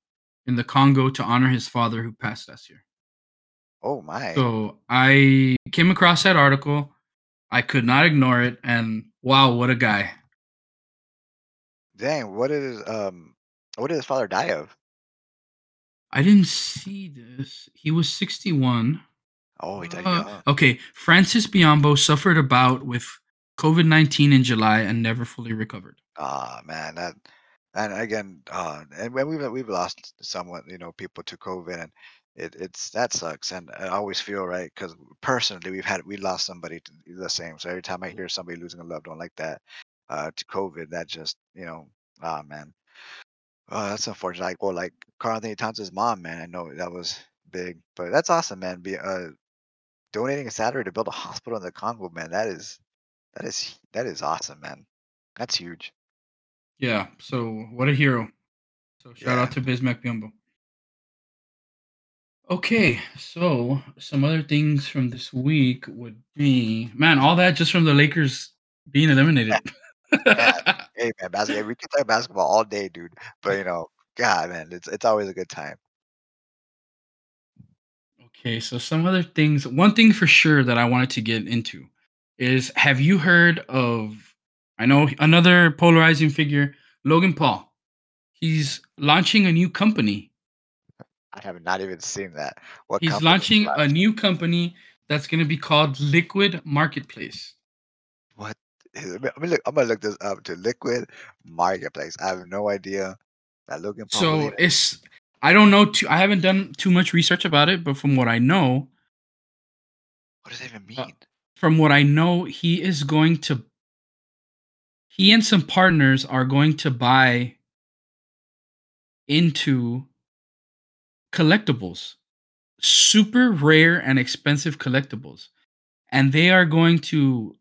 Speaker 1: in the Congo to honor his father who passed last year.
Speaker 2: Oh my!
Speaker 1: So I came across that article. I could not ignore it, and wow, what a guy!
Speaker 2: Dang, what did his um, what did his father die of?
Speaker 1: I didn't see this. He was 61.
Speaker 2: Oh, he died
Speaker 1: Uh,
Speaker 2: young.
Speaker 1: okay, Francis Biyombo suffered a bout with COVID 19 in July and never fully recovered.
Speaker 2: Ah, man, that and again, uh, and when we've we've lost someone, you know, people to COVID, and it it's that sucks. And I always feel right because personally, we've had we lost somebody to the same. So every time I hear somebody losing a loved one like that uh, to COVID, that just you know, ah, man, oh, that's unfortunate. Like, well, like Karl-Anthony Towns' mom, man, I know that was big, but that's awesome, man. Be uh, donating a salary to build a hospital in the Congo, man, that is that is that is awesome, man. That's huge.
Speaker 1: Yeah, so what a hero. So shout
Speaker 2: Yeah.
Speaker 1: out to Bismack Biyombo. Okay, so some other things from this week would be man, all that just from the Lakers being eliminated.
Speaker 2: Hey man, basketball. We can talk basketball all day, dude. But you know, God, man, it's it's always a good time.
Speaker 1: okay, so some other things. One thing for sure that I wanted to get into is have you heard of I know another polarizing figure, Logan Paul. He's launching a new company.
Speaker 2: I have not even seen that. What
Speaker 1: He's launching a new company that's going to be called Liquid Marketplace.
Speaker 2: What? is- Let me, let me look. I'm gonna look this up to Liquid Marketplace. I have no idea that Logan Paul.
Speaker 1: So it's I don't know too I haven't done too much research about it, but from what I know,
Speaker 2: what does that even mean?
Speaker 1: uh, from what I know, he is going to he and some partners are going to buy into collectibles. Super rare and expensive collectibles. And they are going to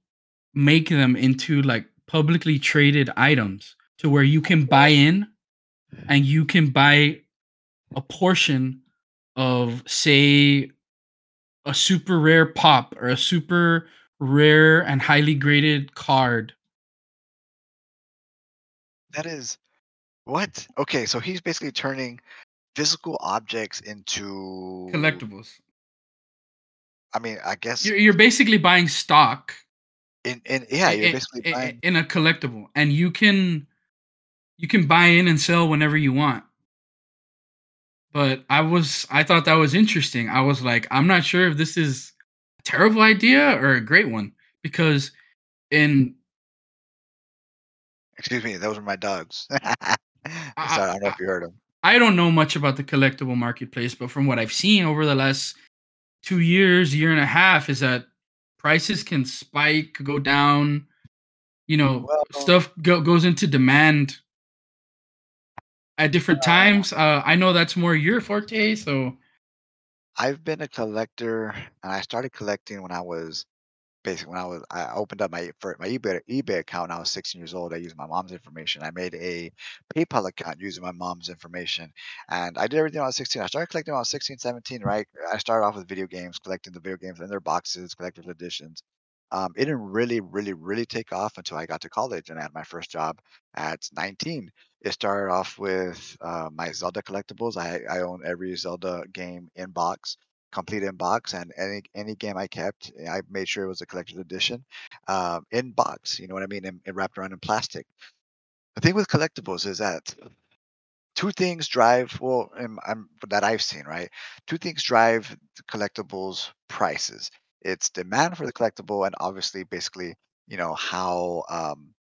Speaker 1: make them into like publicly traded items to where you can buy in and you can buy a portion of say a super rare pop or a super rare and highly graded card
Speaker 2: that is what? Okay, so he's basically turning physical objects into
Speaker 1: collectibles
Speaker 2: I mean, I guess
Speaker 1: you're, you're basically buying stock
Speaker 2: in in yeah, you're
Speaker 1: i-
Speaker 2: basically buying.
Speaker 1: in a collectible and you can you can buy in and sell whenever you want but i was i thought that was interesting i was like i'm not sure if this is a terrible idea or a great one because in
Speaker 2: Excuse me, those are my dogs. Sorry,
Speaker 1: I-
Speaker 2: I don't know if you heard them.
Speaker 1: I don't know much about the collectible marketplace, but from what I've seen over the last two years, year and a half, is that prices can spike, go down. You know,
Speaker 2: Well-
Speaker 1: stuff go, goes into demand at different times. Uh, I know that's more your forte, so
Speaker 2: I've been a collector, and I started collecting when I was basically when I was I opened up my for my eBay eBay account when I was 16 years old. I used my mom's information. I made a PayPal account using my mom's information, and I did everything when I was 16. I started collecting when I was 16, 17. Right, I started off with video games, collecting the video games in their boxes, collector's editions. Um, it didn't really, really, really take off until I got to college and I had my first job at 19. It started off with uh, my Zelda collectibles. I I own every Zelda game in box complete in box and any any game I kept, I made sure it was a collector's edition, um, in box. You know what I mean? And, wrapped around in plastic. The thing with collectibles is that two things drive. Well, um, I'm, that I've seen, right? Two things drive collectibles prices. It's demand for the collectible, and obviously, basically, you know how um,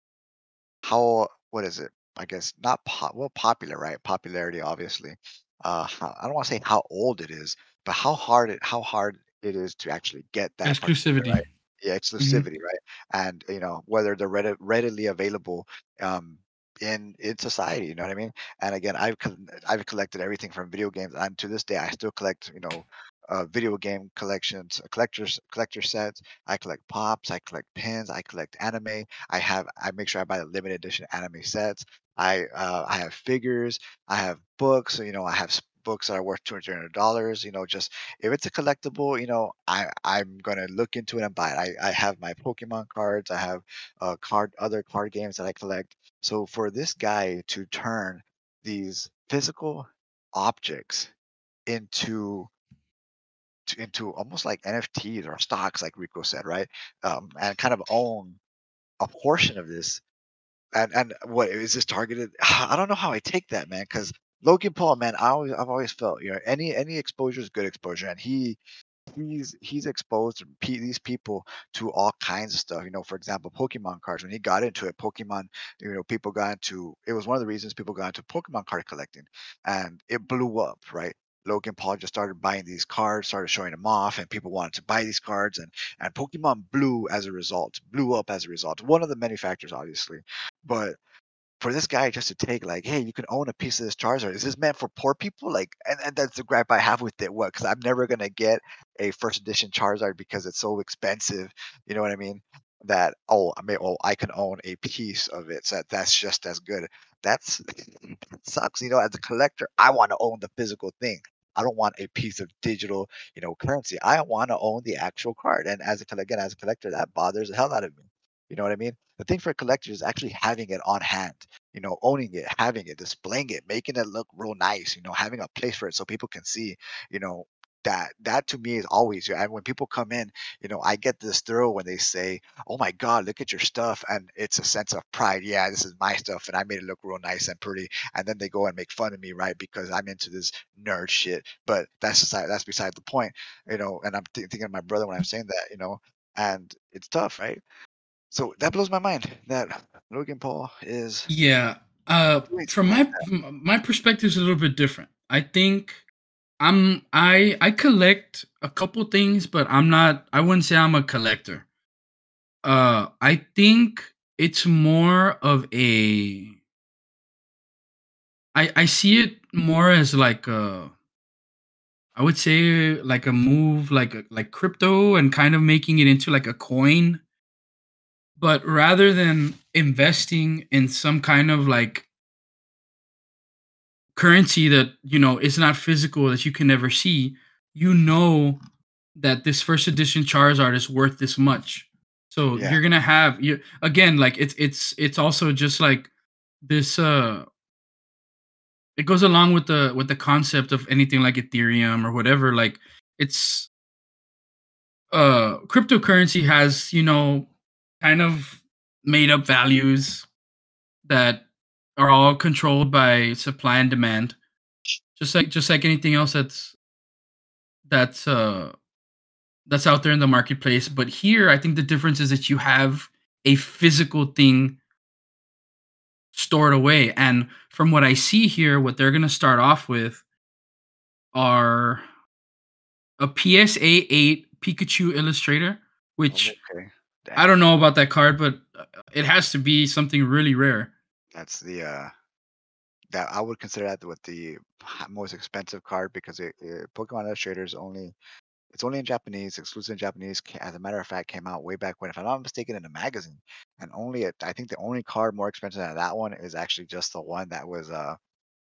Speaker 2: how what is it? I guess not po- well popular, right? Popularity, obviously. Uh, I don't want to say how old it is, but how hard it how hard it is to actually get that
Speaker 1: exclusivity.
Speaker 2: right? Yeah, exclusivity, right? And you know whether they're readi- readily available um, in in society. You know what I mean? And again, I've I've collected everything from video games, and to this day, I still collect. You know. Uh, video game collections, uh, collectors, collector sets. I collect pops. I collect pins. I collect anime. I have. I make sure I buy the limited edition anime sets. I uh, I have figures. I have books. You know, I have books that are worth two hundred dollars. You know, just if it's a collectible, you know, I I'm gonna look into it and buy it. I I have my Pokemon cards. I have uh card other card games that I collect. So for this guy to turn these physical objects into to, into almost like NFTs or stocks, like Rico said, right? Um, and kind of own a portion of this. And and what is this targeted? I don't know how I take that, man. Because Logan Paul, man, I always I've always felt you know any any exposure is good exposure, and he he's he's exposed these people to all kinds of stuff. You know, for example, Pokemon cards. When he got into it, Pokemon, you know, people got into it was one of the reasons people got into Pokemon card collecting, and it blew up, right? Logan Paul just started buying these cards, started showing them off, and people wanted to buy these cards, and and Pokemon blew as a result, blew up as a result. One of the many factors, obviously, but for this guy just to take like, hey, you can own a piece of this Charizard. Is this meant for poor people? Like, and, and that's the gripe I have with it. What? Because I'm never gonna get a first edition Charizard because it's so expensive. You know what I mean? That oh, I mean, oh, I can own a piece of it. So that, that's just as good. That's that sucks. You know, as a collector, I want to own the physical thing. I don't want a piece of digital, you know, currency. I want to own the actual card. And as a again, as a collector, that bothers the hell out of me. You know what I mean? The thing for a collector is actually having it on hand, you know, owning it, having it, displaying it, making it look real nice, you know, having a place for it so people can see, you know, that that to me is always and when people come in you know i get this thrill when they say oh my god look at your stuff and it's a sense of pride yeah this is my stuff and i made it look real nice and pretty and then they go and make fun of me right because i'm into this nerd shit but that's aside that's beside the point you know and i'm th- thinking of my brother when i'm saying that you know and it's tough right so that blows my mind that Logan Paul is
Speaker 1: Yeah. Uh, from my my perspective is a little bit different. I think I'm I I collect a couple things, but I'm not. I wouldn't say I'm a collector. Uh, I think it's more of a. I I see it more as like a. I would say like a move, like like crypto, and kind of making it into like a coin. But rather than investing in some kind of like currency that you know is not physical that you can never see, you know that this first edition Charizard is worth this much. So
Speaker 2: Yeah,
Speaker 1: you're gonna have you again like it's it's it's also just like this uh it goes along with the with the concept of anything like Ethereum or whatever. Like it's uh cryptocurrency has, you know, kind of made up values that are all controlled by supply and demand. Just like just like anything else that's that's uh that's out there in the marketplace. But here I think the difference is that you have a physical thing stored away. And from what I see here, what they're gonna start off with are a PSA 8 Pikachu Illustrator, which
Speaker 2: okay.
Speaker 1: I don't know about that card, but uh, it has to be something really rare.
Speaker 2: That's the uh that I would consider that what the most expensive card because it, it Pokemon Illustrator is only it's only in Japanese, exclusive in Japanese. As a matter of fact, came out way back when, if I'm not mistaken, in a magazine. And only it, I think the only card more expensive than that one is actually just the one that was uh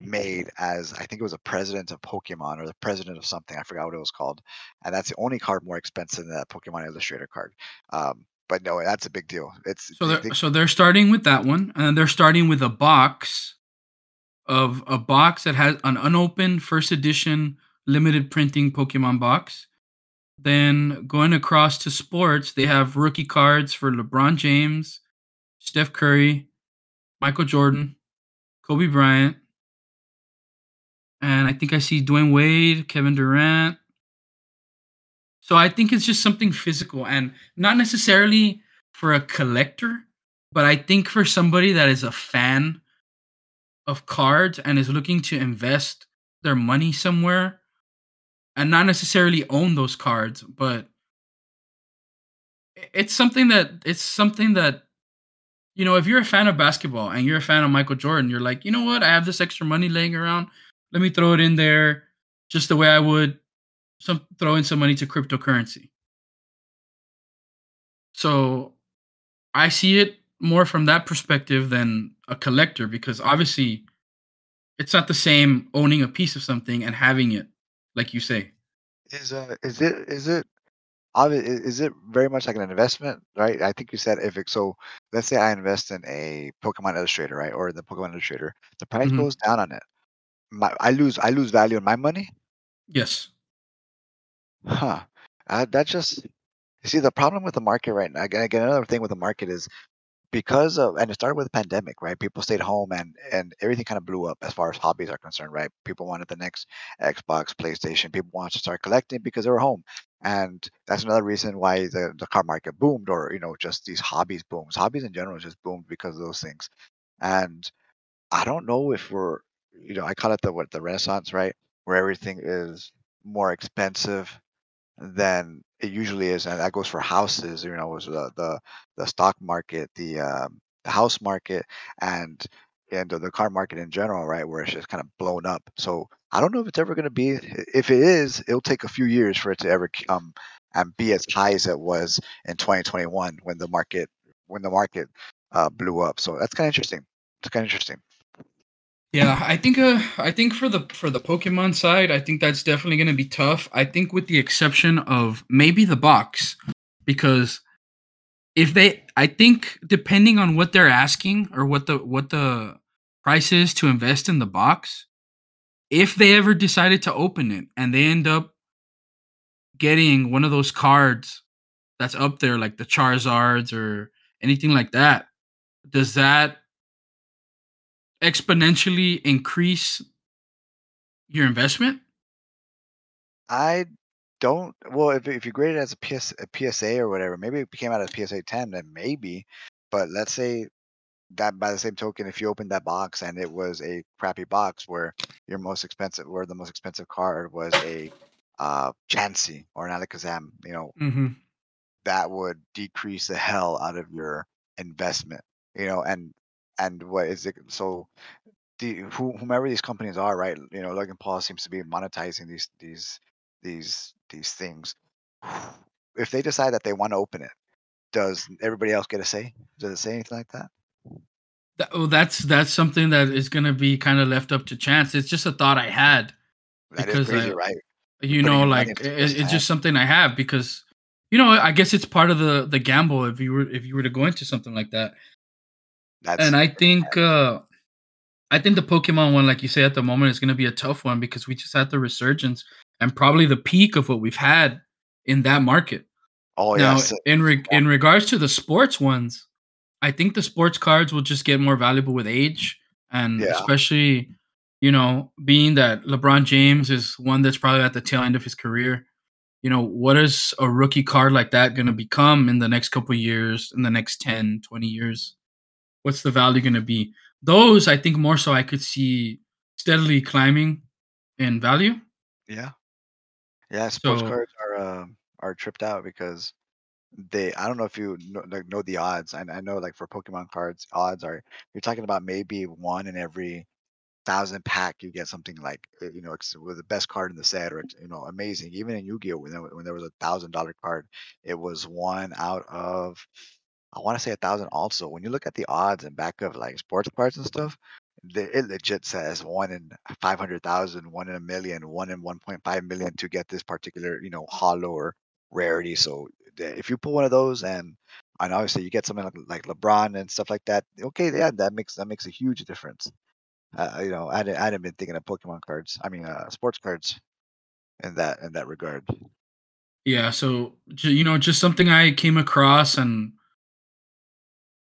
Speaker 2: made as I think it was a president of Pokemon or the president of something. I forgot what it was called. And that's the only card more expensive than that Pokemon Illustrator card. Um, but no, that's a big deal. It's
Speaker 1: So they're
Speaker 2: the,
Speaker 1: so they're starting with that one, and then they're starting with a box of a box that has an unopened first edition limited printing Pokemon box. Then going across to sports, they have rookie cards for LeBron James, Steph Curry, Michael Jordan, Kobe Bryant, and I think I see Dwyane Wade, Kevin Durant. So I think it's just something physical and not necessarily for a collector, but I think for somebody that is a fan of cards and is looking to invest their money somewhere and not necessarily own those cards, but it's something that it's something that you know, if you're a fan of basketball and you're a fan of Michael Jordan, you're like, you know what? I have this extra money laying around. Let me throw it in there just the way I would some throw in some money to cryptocurrency. So I see it more from that perspective than a collector because obviously It's not the same owning a piece of something and having it, like you say.
Speaker 2: Is uh is it is it is it very much like an investment, right? I think you said if it so let's say I invest in a Pokemon Illustrator, right? Or the Pokemon Illustrator, the price
Speaker 1: hmm
Speaker 2: goes down on it. My I lose I lose value in my money?
Speaker 1: Yes.
Speaker 2: Huh. Uh, that just you see the problem with the market right now. Again, again, another thing with the market is because of and it started with the pandemic right? People stayed home and and everything kind of blew up as far as hobbies are concerned right? People wanted the next xbox playstation people wanted to start collecting because they were home. And that's another reason why the, the car market boomed or you know just these hobbies booms. Hobbies in general just boomed because of those things. And i don't know if we're you know i call it the what the renaissance right? Where everything is more expensive than it usually is, and that goes for houses. You know, was the the, the stock market, the um, the house market, and and the, car market in general, right? Where it's just kind of blown up. So I don't know if it's ever going to be. If it is, it'll take a few years for it to ever come and be as high as it was in 2021 when the market when the market uh, blew up. So that's kind of interesting. It's kind of interesting.
Speaker 1: Yeah, I think uh I think for the for the Pokemon side, I think that's definitely going to be tough. I think with the exception of maybe the box because if they I think depending on what they're asking or what the what the price is to invest in the box, if they ever decided to open it and they end up getting one of those cards that's up there like the Charizards or anything like that, does that exponentially increase your investment?
Speaker 2: I don't. Well, if if you grade it as a, PS, a PSA or whatever, maybe it came out as PSA 10, then maybe. But let's say that by the same token, if you opened that box and it was a crappy box where your most expensive, where the most expensive card was a uh, Chansey or an Alakazam, you know,
Speaker 1: Mm-hmm.
Speaker 2: that would decrease the hell out of your investment. You know, and and what is it? So the who, whomever these companies are, right? You know, Logan Paul seems to be monetizing these these these these things. If they decide that they want to open it, does everybody else get a say? Does it say anything like that?
Speaker 1: That, oh, that's that's something that is going to be kind of left up to chance. It's just a thought I had
Speaker 2: That is
Speaker 1: because
Speaker 2: crazy,
Speaker 1: I,
Speaker 2: right?
Speaker 1: you know, like it, it's just something I have because you know I guess it's part of the the gamble if you were if you were to go into something like that.
Speaker 2: That's
Speaker 1: And I think uh I think the Pokemon one, like you say at the moment, is going to be a tough one because we just had the resurgence and probably the peak of what we've had in that market.
Speaker 2: oh yeah,
Speaker 1: Now, in re- in regards to the sports ones, I think the sports cards will just get more valuable with age, and
Speaker 2: yeah,
Speaker 1: especially, you know, being that LeBron James is one that's probably at the tail end of his career. You know, what is a rookie card like that going to become in the next couple of years, in the next 10, 20 years? What's the value going to be? Those, I think, more so I could see steadily climbing in value.
Speaker 2: yeah, yeah. Sports
Speaker 1: So,
Speaker 2: cards are um are tripped out because they. I don't know if you know, like, know the odds. I, I know like for Pokemon cards, odds are you're talking about maybe one in every thousand pack you get something like uh, you know with the best card in the set or you know amazing even in yu-gi-oh when there, when there was a thousand dollar card it was one out of i want to say a thousand also when you look at the odds and back of like sports cards and stuff the, it legit says one in 500,000, one in a million, one in 1.5 million to get this particular, you know, hollow or rarity. So if you pull one of those and and obviously you get something like, like LeBron and stuff like that, okay, yeah, that makes that makes a huge difference. Uh, you know, I hadn't, I hadn't been thinking of Pokemon cards. I mean, uh, sports cards in that in that regard.
Speaker 1: yeah, so, you know, just something I came across and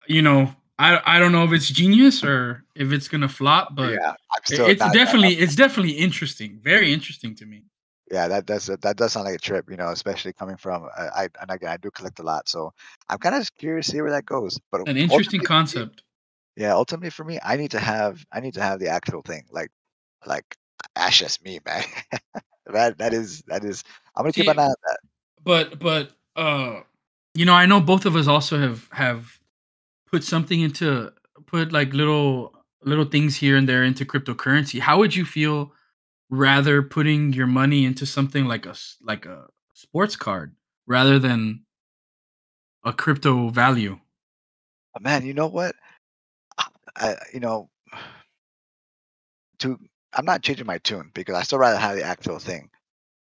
Speaker 1: you know, I I don't know if it's genius or if it's gonna flop, but
Speaker 2: Yeah, I'm
Speaker 1: i-
Speaker 2: still
Speaker 1: it's
Speaker 2: not.
Speaker 1: definitely it's definitely interesting, very interesting to me.
Speaker 2: Yeah, that does that does sound like a trip. You know, especially coming from uh, I and again I do collect a lot, so I'm kind of curious to see where that goes. But
Speaker 1: An interesting
Speaker 2: ultimately, for me,
Speaker 1: concept.
Speaker 2: yeah, ultimately for me, I need to have I need to have the actual thing. Like like that's just me, man. that that is that is. I'm gonna keep an eye on that.
Speaker 1: but but uh, you know, I know both of us also have have put something into put like little little things here and there into cryptocurrency. How would you feel rather putting your money into something like a like a sports card rather than a crypto value?
Speaker 2: But man, you know what? I you know to I'm not changing my tune because I still rather have the actual thing. Eh,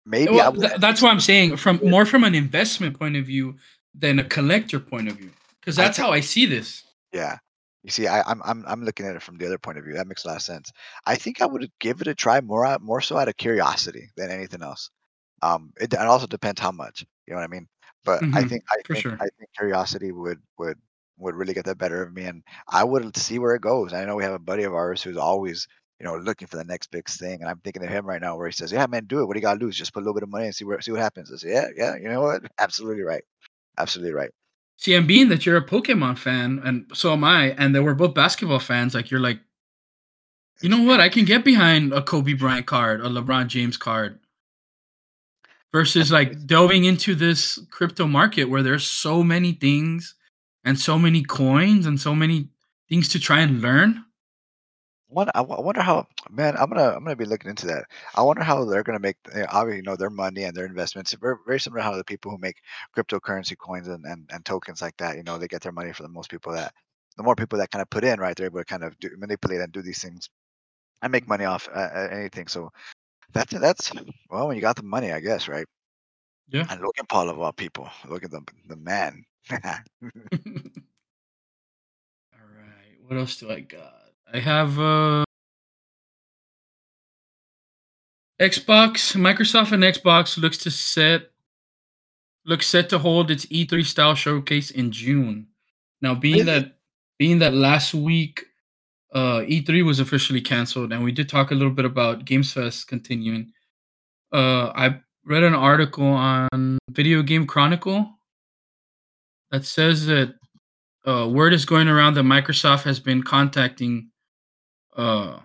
Speaker 2: Maybe
Speaker 1: well,
Speaker 2: I would,
Speaker 1: th- that's what I'm saying from more from an investment point of view than a collector point of view because that's
Speaker 2: think-
Speaker 1: how I see this.
Speaker 2: yeah. You see, I, I'm I'm I'm looking at it from the other point of view. That makes a lot of sense. I think I would give it a try more out more so out of curiosity than anything else. Um, it, it also depends how much. You know what I mean? But I
Speaker 1: Mhm,
Speaker 2: think I think
Speaker 1: sure.
Speaker 2: I think curiosity would would would really get the better of me, and I would see where it goes. I know we have a buddy of ours who's always you know looking for the next big thing, and I'm thinking of him right now, where he says, "Yeah, man, do it. What do you gotta do is just put a little bit of money and see where see what happens." I say, "Yeah, yeah, you know what? Absolutely right, absolutely right."
Speaker 1: See, and being that you're a Pokemon fan, and so am I, and that we're both basketball fans, like you're like, you know what? I can get behind a Kobe Bryant card, a LeBron James card, versus like delving into this crypto market where there's so many things and so many coins and so many things to try and learn.
Speaker 2: Wonder, I wonder how, man. I'm gonna I'm gonna be looking into that. I wonder how they're gonna make, eh, obviously, you know, their money and their investments. Very, very similar to how the people who make cryptocurrency coins and, and, and tokens like that, you know, they get their money from the most people that, the more people that kind of put in, right, they're able to kind of do, manipulate and do these things and make money off uh, uh, anything. So that's that's well, when you got the money, I guess, right?
Speaker 1: Yeah.
Speaker 2: And Logan Paul of all people, look at the the man.
Speaker 1: All right. What else do I got? I have uh Xbox, Microsoft and Xbox looks to set looks set to hold its E3 style showcase in June. Now being
Speaker 2: Really?
Speaker 1: that being that last week uh E3 was officially canceled and we did talk a little bit about Games Fest continuing. Uh I read an article on Video Game Chronicle that says that uh, word is going around that Microsoft has been contacting uh,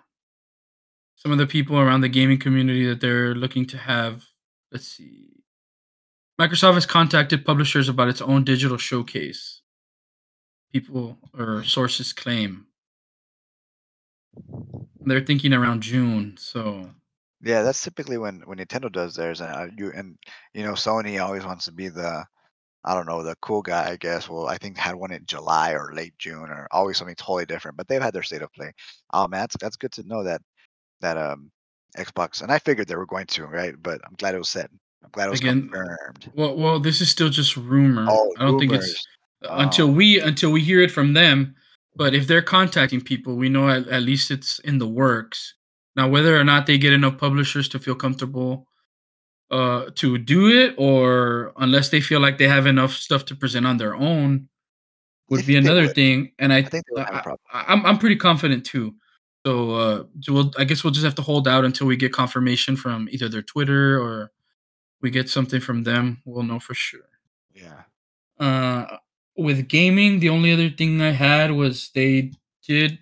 Speaker 1: some of the people around the gaming community that they're looking to have. Let's see. Microsoft has contacted publishers about its own digital showcase. People or sources claim they're thinking around June. So
Speaker 2: Yeah, that's typically when when Nintendo does theirs, and uh, you and you know Sony always wants to be the I don't know the cool guy, I guess. Well, I think had one in July or late June, or always something totally different. But they've had their state of play. Oh man, that's that's good to know that that um Xbox, and I figured they were going to, right? But I'm glad it was said. I'm glad it was
Speaker 1: Again,
Speaker 2: confirmed.
Speaker 1: well, well, this is still just rumor.
Speaker 2: Oh,
Speaker 1: I don't think it's
Speaker 2: rumors.
Speaker 1: until
Speaker 2: Oh.
Speaker 1: we until we hear it from them. But if they're contacting people, we know at, at least it's in the works. Now, whether or not they get enough publishers to feel comfortable uh, to do it, or unless they feel like they have enough stuff to present on their own, would be another
Speaker 2: would.
Speaker 1: thing. And I,
Speaker 2: I think they would have a
Speaker 1: I. I, I'm I'm pretty confident too. So, uh, so we'll, I guess we'll just have to hold out until we get confirmation from either their Twitter or we get something from them. We'll know for sure.
Speaker 2: Yeah.
Speaker 1: Uh, with gaming, the only other thing I had was they did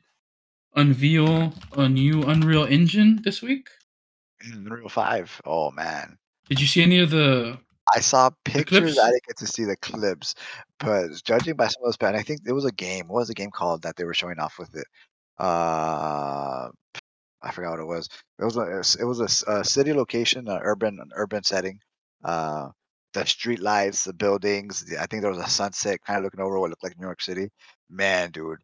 Speaker 1: unveil a new Unreal Engine this week.
Speaker 2: Unreal Five. Oh man.
Speaker 1: Did you see any of the?
Speaker 2: I saw pictures. I didn't get to see the clips, but judging by some of those, and I think it was a game. What was the game called that they were showing off with it? Uh, I forgot what it was. It was a it was- a, a city location, an urban an urban setting. Uh, the street lights, the buildings. the- I think there was a sunset, kind of looking over what looked like New York City. Man, dude,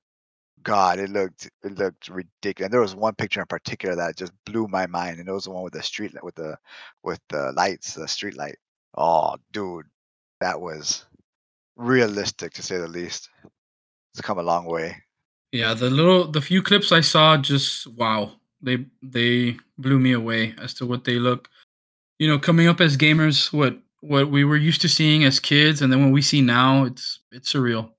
Speaker 2: God, it looked it looked ridiculous. And there was one picture in particular that just blew my mind, and it was the one with the street with the with the lights, the street light. Oh, dude, that was realistic to say the least. It's come a long way.
Speaker 1: Yeah, the little the few clips I saw, just wow, they they blew me away as to what they look. You know, coming up as gamers, what what we were used to seeing as kids, and then when we see now, it's it's surreal.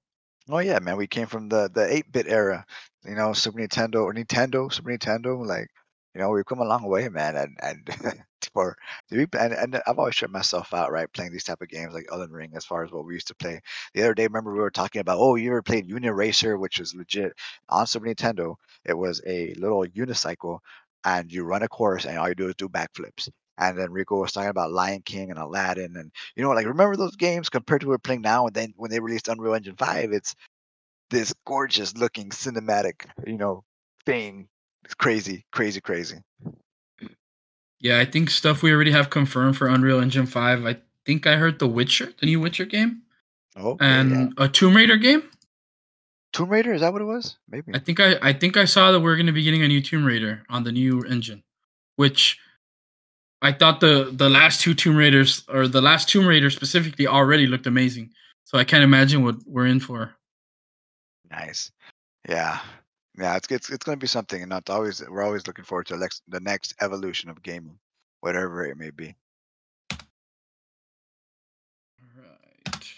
Speaker 2: Oh yeah, man, we came from the the eight bit era, you know, Super Nintendo or Nintendo, Super Nintendo. Like, you know, we've come a long way, man. And and for and, and I've always shut myself out, right, playing these type of games like Elden Ring, as far as what we used to play. The other day, remember we were talking about, oh, you ever played Uniracer, which was legit on Super Nintendo. It was a little unicycle, and you run a course, and all you do is do backflips. And then Rico was talking about Lion King and Aladdin, and you know, like remember those games compared to what we're playing now. And then when they released Unreal Engine Five, it's this gorgeous looking cinematic, you know, thing. It's crazy, crazy, crazy.
Speaker 1: Yeah, I think stuff we already have confirmed for Unreal Engine Five. I think I heard The Witcher, the new Witcher game,
Speaker 2: yeah.
Speaker 1: and a Tomb Raider game.
Speaker 2: Tomb Raider is that what it was? Maybe.
Speaker 1: I think I I think I saw that we're going to be getting a new Tomb Raider on the new engine, which I thought the the last two Tomb Raiders or the last Tomb Raider specifically already looked amazing. So I can't imagine what we're in for.
Speaker 2: Nice. Yeah. Yeah, it's it's, it's going to be something, and not always. We're always looking forward to the next, the next evolution of gaming, whatever it may be.
Speaker 1: All right.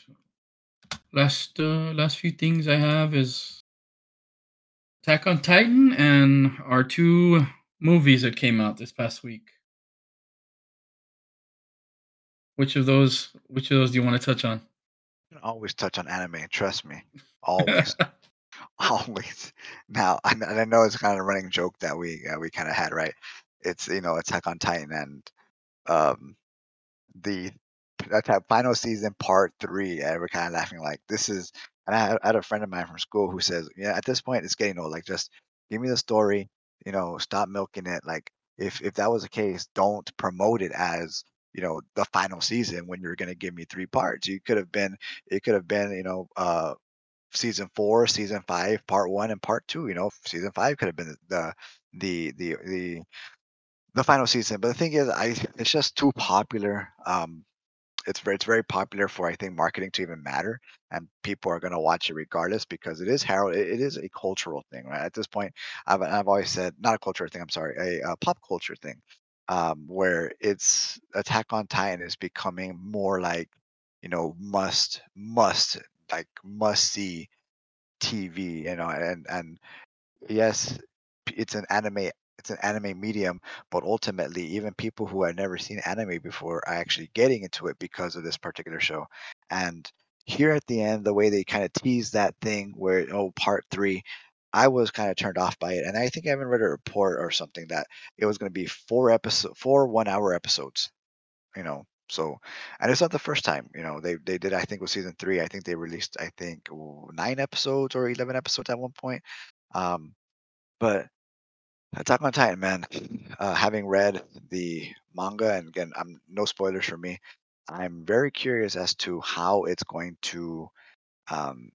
Speaker 1: Last uh, last few things I have is Attack on Titan and our two movies that came out this past week. Which of those which of those do you want to touch on?
Speaker 2: always touch on anime, trust me. Always. always. Now, I, and I know it's kind of a running joke that we uh, we kind of had, right? It's you know Attack on Titan and um the that final season part three, and we're kind of laughing like this is. And I had, I had a friend of mine from school who says, "Yeah, at this point, it's getting old. Like, just give me the story. You know, stop milking it. Like, if if that was the case, don't promote it as you know the final season when you're going to give me three parts. You could have been it could have been you know uh season four, season five, part one, and part two. You know, season five could have been the the the the the final season. But the thing is, I it's just too popular. Um, it's very it's very popular for I think marketing to even matter, and people are going to watch it regardless because it is Harold. It, it is a cultural thing, right? At this point, I've I've always said not a cultural thing. I'm sorry, a, a pop culture thing, um, where it's Attack on Titan is becoming more like you know must must like must see TV, you know, and and yes, it's an anime it's an anime medium, but ultimately even people who had never seen anime before are actually getting into it because of this particular show. And here at the end, the way they kind of tease that thing where oh part three, I was kind of turned off by it. And I think I even read a report or something that it was going to be four episode four one hour episodes. You know, so, and it's not the first time. You know, they they did. I think with season three. I think they released. I think nine episodes or eleven episodes at one point. Um, but Attack on Titan, man. Uh, having read the manga, and again, I'm no spoilers for me. I'm very curious as to how it's going to um,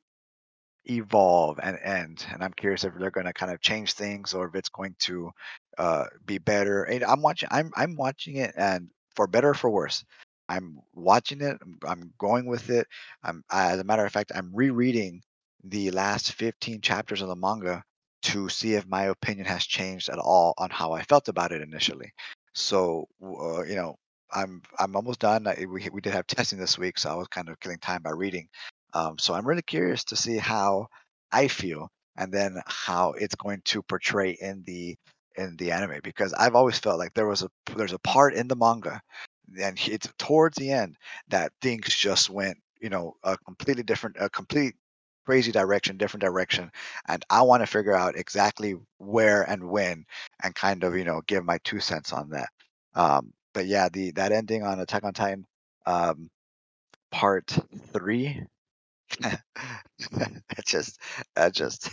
Speaker 2: evolve and end. And I'm curious if they're going to kind of change things or if it's going to uh, be better. And I'm watching. I'm I'm watching it, and for better or for worse. I'm watching it. I'm, going with it. I'm, as a matter of fact, I'm rereading the last 15 chapters of the manga to see if my opinion has changed at all on how I felt about it initially. So, uh, you know, I'm I'm almost done. I, we we did have testing this week, so I was kind of killing time by reading. Um, so I'm really curious to see how I feel and then how it's going to portray in the in the anime because I've always felt like there was a there's a part in the manga and it's towards the end that things just went you know a completely different a complete crazy direction different direction and I want to figure out exactly where and when and kind of you know give my two cents on that. Um but yeah the that ending on Attack on Titan um part 3 I just, I just,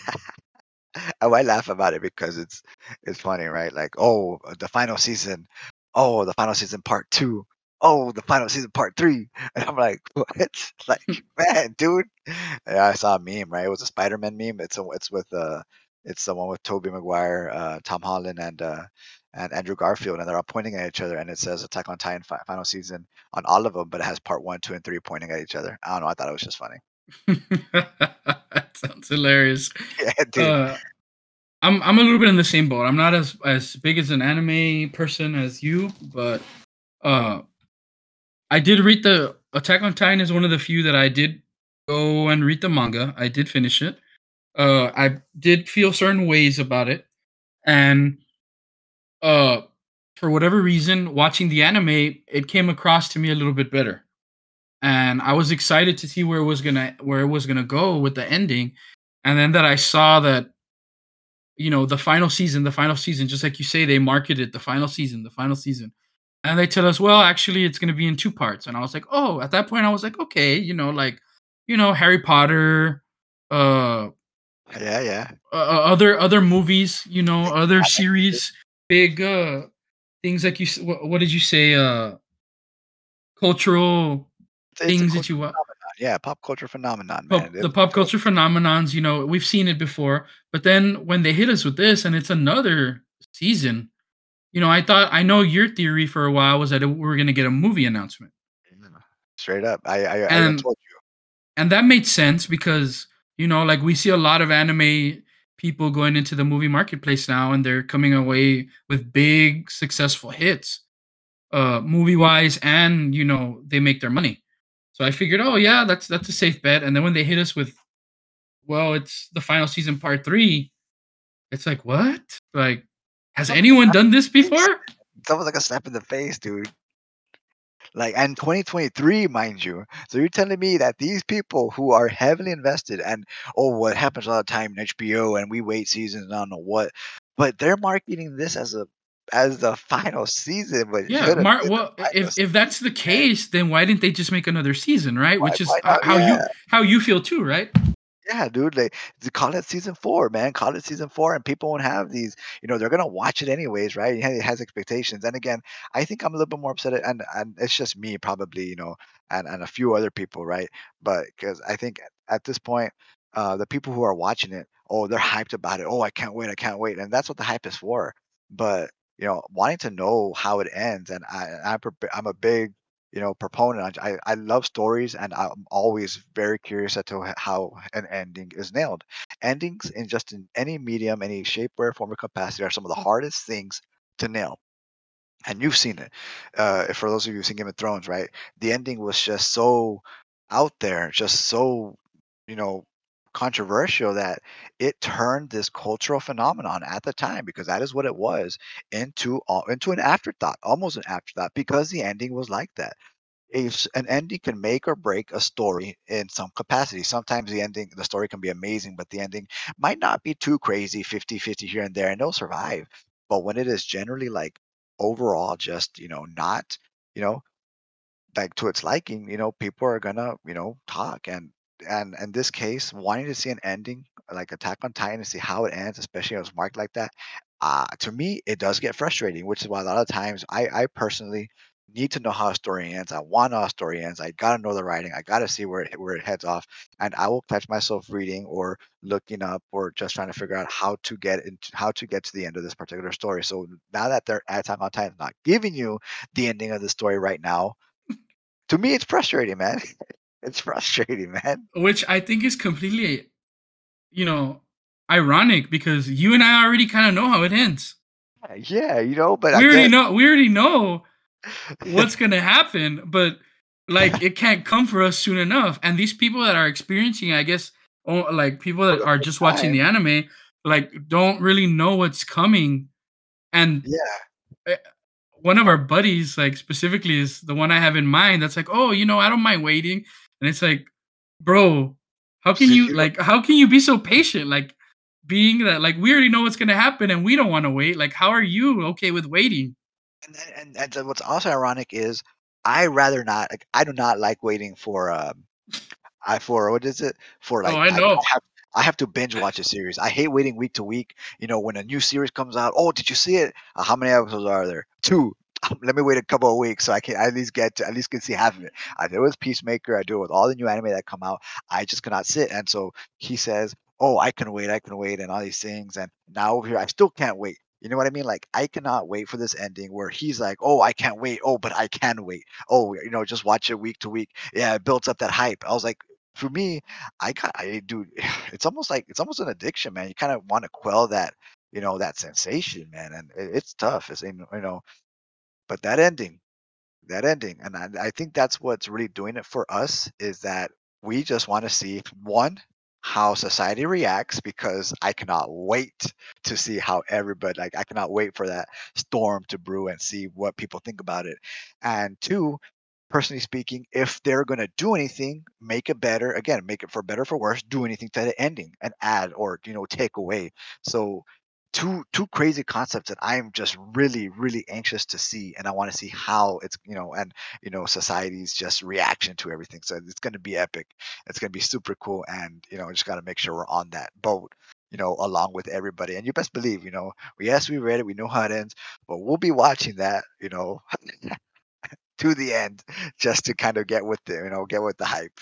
Speaker 2: oh, I laugh about it because it's, it's funny, right? Like, oh, the final season, oh, the final season part two, oh, the final season part three, and I'm like, what? Like, man, dude, and I saw a meme, right? It was a Spider-Man meme. It's a, it's with a, it's the one with Tobey Maguire, uh, Tom Holland, and uh, and Andrew Garfield, and they're all pointing at each other, and it says Attack on Titan fi- final season on all of them, but it has part one, two, and three pointing at each other. I don't know. I thought it was just funny
Speaker 1: that sounds hilarious.
Speaker 2: Yeah, dude.
Speaker 1: Uh, I'm I'm a little bit in the same boat. I'm not as as big as an anime person as you, but uh I did read the Attack on Titan is one of the few that I did go and read the manga. I did finish it. Uh I did feel certain ways about it. And uh for whatever reason, watching the anime, it came across to me a little bit better. And I was excited to see where it was gonna where it was gonna go with the ending. And then that I saw that you know the final season the final season just like you say they marketed the final season the final season. And they tell us well actually it's going to be in two parts. And i was like oh at that point i was like okay you know like you know harry potter uh
Speaker 2: yeah yeah.
Speaker 1: uh, other other movies you know other series big uh things like you what, what did you say uh cultural things that you
Speaker 2: phenomenon. Yeah, pop culture phenomenon,
Speaker 1: Pop,
Speaker 2: man.
Speaker 1: the pop culture phenomenons, you know, we've seen it before, but then when they hit us with this and it's another season, you know, I thought I know your theory for a while was that we were going to get a movie announcement.
Speaker 2: Straight up. I I, I
Speaker 1: And
Speaker 2: told you.
Speaker 1: and that made sense because you know like we see a lot of anime people going into the movie marketplace now and they're coming away with big successful hits uh movie wise and you know they make their money so i figured oh yeah that's that's a safe bet and then when they hit us with well it's the final season part three it's like what like has anyone done this
Speaker 2: in the face.
Speaker 1: before
Speaker 2: It's almost like a slap in the face, dude. Like, and 2023, mind you. So you're telling me that these people who are heavily invested and oh, what happens all the time in HBO and we wait seasons, and I don't know what, but they're marketing this as a as the final season, but
Speaker 1: yeah mar well if if that's the case then why didn't they just make another season right
Speaker 2: Why
Speaker 1: which is
Speaker 2: why
Speaker 1: h-
Speaker 2: not?
Speaker 1: how you how you feel too right
Speaker 2: Yeah, dude, like to call it season four, man. Call it season four, and people won't have these. You know, they're gonna watch it anyways, right? It has expectations. And again, I think I'm a little bit more upset, at, and and it's just me, probably, you know, and and a few other people, right? But because I think at at this point, uh, the people who are watching it, oh, they're hyped about it. Oh, I can't wait, I can't wait, and that's what the hype is for. But you know, wanting to know how it ends, and I I'm, I'm a big you know proponent I, I love stories and i'm always very curious as to how an ending is nailed. Endings in just in any medium any shape way form or capacity are some of the hardest things to nail and you've seen it uh for those of you who've seen game of thrones right? The ending was just so out there just so you know controversial that it turned this cultural phenomenon at the time because that is what it was into into an afterthought almost an afterthought because the ending was like that if an ending can make or break a story in some capacity. Sometimes the ending, the story can be amazing, but the ending might not be too crazy 50 50 here and there, and it'll survive. But when it is generally like overall just, you know, not, you know, like to its liking, you know, people are gonna, you know, talk and and in this case, wanting to see an ending like Attack on Titan to see how it ends, especially when it's marked like that, uh, to me it does get frustrating, which is why a lot of times I I personally need to know how a story ends. I want to know how a story ends. I gotta know the writing. I gotta see where it where it heads off, and I will catch myself reading or looking up or just trying to figure out how to get into how to get to the end of this particular story. So now that they're at Attack on Titan not giving you the ending of the story right now, to me, it's frustrating, man. It's frustrating, man.
Speaker 1: which i think is completely you know, ironic because you and I already kind of know how it ends.
Speaker 2: Yeah, you know, but I
Speaker 1: We already
Speaker 2: guess
Speaker 1: know we already know what's gonna happen, but like it can't come for us soon enough. And these people that are experiencing, I guess, oh, like people that are just watching the anime, like don't really know what's coming. And
Speaker 2: Yeah,
Speaker 1: eh, one of our buddies, like specifically, is the one I have in mind. That's like, oh, you know, I don't mind waiting. And it's like, bro, how can you like? How can you be so patient? Like, being that like we already know what's gonna happen and we don't want to wait. Like, how are you okay with waiting?
Speaker 2: and then and and what's also ironic is I rather not like, I do not like waiting for, um I for what is it? For
Speaker 1: Oh,
Speaker 2: like
Speaker 1: I
Speaker 2: I I
Speaker 1: know.
Speaker 2: have I have to binge watch a series. I hate waiting week to week. You know, when a new series comes out, "Oh, did you see it? Uh, how many episodes are there? 2. Let me wait a couple of weeks so I can at least get to at least can see half of it. I do it with Peacemaker. I do it with all the new anime that come out. I just cannot sit. And so he says, "Oh, I can wait. I can wait," and all these things. And now over here, I still can't wait. You know what I mean? Like I cannot wait for this ending where he's like, "Oh, I can't wait. Oh, but I can wait. Oh, you know, just watch it week to week. Yeah, it builds up that hype." I was like, for me, I got I dude, it's almost like it's almost an addiction, man. You kind of want to quell that, you know, that sensation, man, and it, it's tough. It's you know, but that ending, that ending, and I, I think that's what's really doing it for us is that we just want to see one how society reacts because I cannot wait to see how everybody like I cannot wait for that storm to brew and see what people think about it. And two, personally speaking, if they're going to do anything, make it better. Again, make it for better for worse. Do anything to the ending and add or you know take away. So two two crazy concepts that I'm just really really anxious to see, and I want to see how it's you know and you know society's just reaction to everything. So it's going to be epic. It's going to be super cool, and you know just got to make sure we're on that boat. You know, along with everybody, and you best believe, you know, yes, we read it, we know how it ends, but we'll be watching that, you know, to the end just to kind of get with the you know get with the hype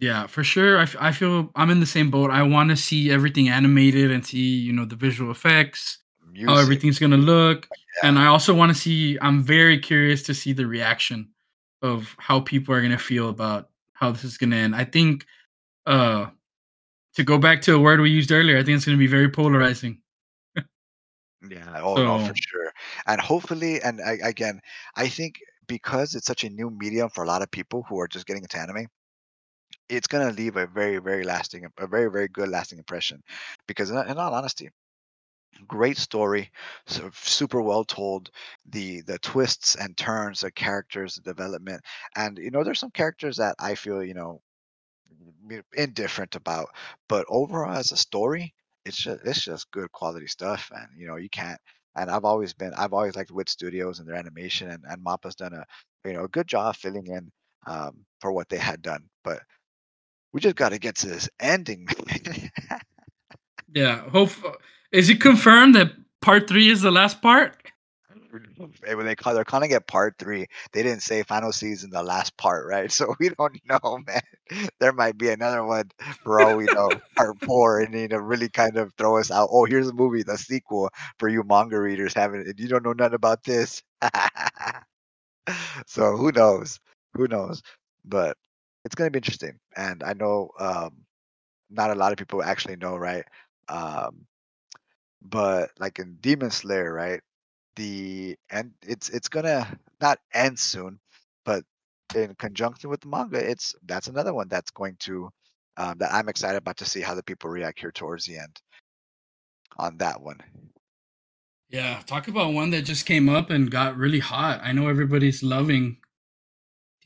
Speaker 1: Yeah, for sure. I, f- I feel I'm in the same boat. I want to see everything animated and see, you know, the visual effects, how everything's going to look.
Speaker 2: yeah,
Speaker 1: And I also want to see, I'm very curious to see the reaction of how people are going to feel about how this is going to end. I think, uh, to go back to a word we used earlier, I think it's going to be very polarizing.
Speaker 2: yeah. Oh no, for sure. And hopefully, and I, again, I think because it's such a new medium for a lot of people who are just getting into anime, it's gonna leave a very, very lasting, a very, very good lasting impression. Because in, in all honesty, great story, super well told. The the twists and turns, the characters, the development, and you know, there's some characters that I feel you know indifferent about. But overall, as a story, it's just it's just good quality stuff, and you know you can't. And I've always been I've always liked Wit Studios and their animation, and and Mappa's done a you know a good job filling in um, for what they had done. But we just got to get to this ending.
Speaker 1: yeah, hope is it confirmed that part 3 is the last part?
Speaker 2: When they call they're calling it part three, they didn't say final season, the last part, right? So we don't know, man. There might be another one for all we know, part four, and you know, really kind of throw us out. Oh, here's a movie, the sequel for you manga readers haven't and you don't know nothing about this. so who knows? Who knows? But it's gonna be interesting. And I know um not a lot of people actually know, right? Um, but like in Demon Slayer, right? the and it's it's gonna not end soon, but in conjunction with the manga, it's that's another one that's going to um, that I'm excited about to see how the people react here towards the end on that one.
Speaker 1: Yeah, talk about one that just came up and got really hot. I know everybody's loving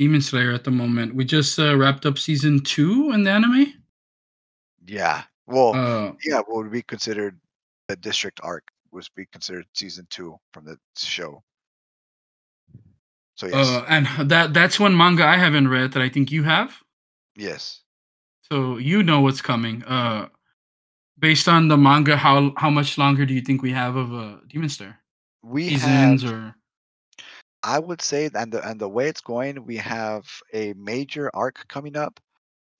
Speaker 1: Demon Slayer at the moment. We just uh, wrapped up season two in the anime.
Speaker 2: Yeah, well,
Speaker 1: Uh,
Speaker 2: yeah, what would be considered the district arc was be considered season two from the show. So yes,
Speaker 1: uh, and that that's one manga I haven't read that I think you have.
Speaker 2: yes,
Speaker 1: So you know what's coming. Uh, based on the manga, how how much longer do you think we have of uh, Demon Slayer
Speaker 2: we have.
Speaker 1: or?
Speaker 2: I would say, and the and the way it's going, we have a major arc coming up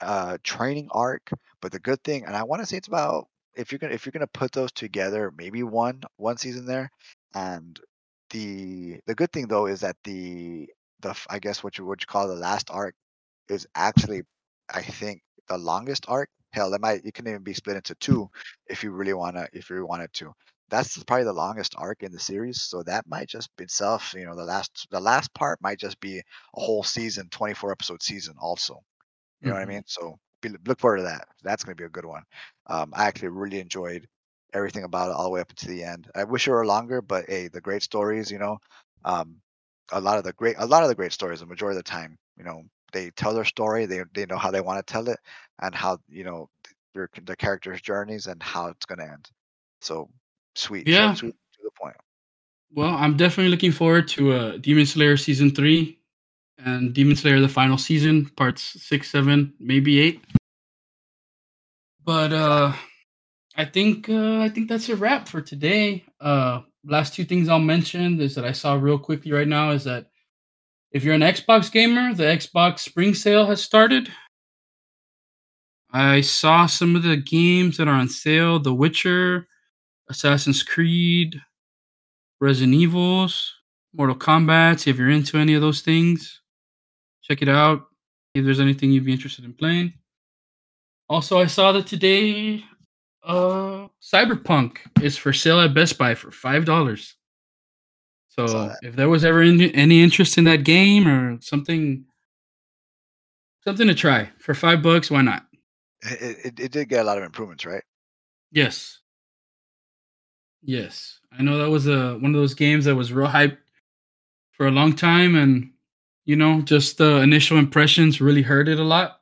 Speaker 2: uh training arc but the good thing and i want to say it's about if you're gonna if you're gonna put those together maybe one one season there and the the good thing though is that the the I guess what you would call the last arc is actually i think the longest arc. Hell it might it can even be split into two if you really want to if you wanted to that's probably the longest arc in the series so that might just itself you know the last the last part might just be a whole season 24 episode season also you know what I
Speaker 1: Mhm.
Speaker 2: mean? So be, look forward to that. That's going to be a good one. Um, I actually really enjoyed everything about it all the way up to the end. I wish it were longer, but hey, the great stories, you know, um, a lot of the great, a lot of the great stories, the majority of the time, you know, they tell their story. They they know how they want to tell it, and how you know their the characters' journeys and how it's going to end. So sweet,
Speaker 1: Yeah.
Speaker 2: sweet, to the point.
Speaker 1: Well, I'm definitely looking forward to uh, Demon Slayer season three and Demon Slayer the final season, parts six, seven, maybe eight. But uh, I think uh, I think that's a wrap for today. Uh, last two things I'll mention is that I saw real quickly right now is that if you're an Xbox gamer, the Xbox Spring Sale has started. I saw some of the games that are on sale: The Witcher, Assassin's Creed, Resident Evils, Mortal Kombat. If you're into any of those things, check it out. If there's anything you'd be interested in playing. Also, I saw that today uh Cyberpunk is for sale at Best Buy for five dollars. So if there was ever any, any interest in that game or something something to try for five bucks, why not?
Speaker 2: It, it, it did get a lot of improvements, right?
Speaker 1: Yes. Yes. I know that was a one of those games that was real hype for a long time and you know, just the initial impressions really hurt it a lot.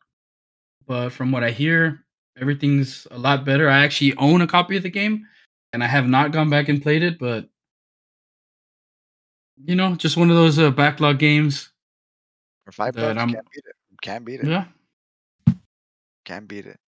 Speaker 1: But from what I hear, everything's a lot better. I actually own a copy of the game and I have not gone back and played it, but you know, just one of those uh, backlog games
Speaker 2: For five bucks,
Speaker 1: I'm
Speaker 2: can't beat it. Can't beat it.
Speaker 1: yeah.
Speaker 2: Can't beat it.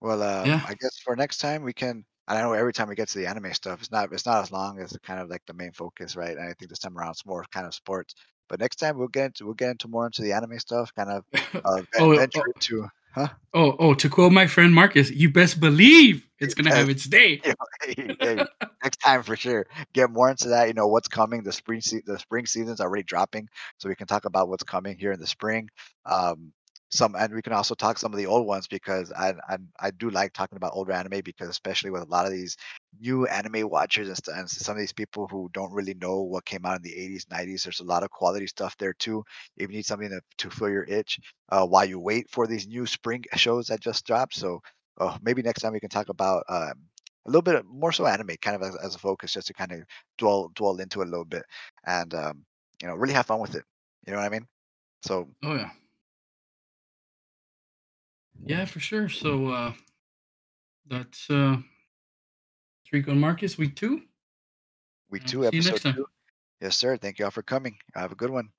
Speaker 2: Well, um,
Speaker 1: Yeah.
Speaker 2: I guess for next time we can. I know every time we get to the anime stuff, it's not it's not as long as kind of like the main focus, right? And I think this time around it's more kind of sports. But next time we'll get into we'll get into more into the anime stuff, kind of uh,
Speaker 1: oh,
Speaker 2: venture
Speaker 1: oh,
Speaker 2: into Huh?
Speaker 1: Oh, oh, to quote my friend Marcus, you best believe it's gonna have its day.
Speaker 2: You know, hey, hey, next time for sure. Get more into that. You know what's coming. The spring se- the spring season's already dropping, so we can talk about what's coming here in the spring. Um, some and we can also talk some of the old ones because I I, I do like talking about older anime because especially with a lot of these new anime watchers and, and some of these people who don't really know what came out in the 80s 90s there's a lot of quality stuff there too. If you need something to, to fill your itch uh, while you wait for these new spring shows that just dropped so uh, maybe next time we can talk about um, a little bit more so anime kind of as, as a focus just to kind of dwell dwell into it a little bit and um, you know really have fun with it. You know what i mean? So
Speaker 1: Oh yeah, yeah, for sure. So uh, that's uh, Rico and Marcus week two.
Speaker 2: week two
Speaker 1: see
Speaker 2: episode two. Yes sir. Thank you all for coming. Have a good one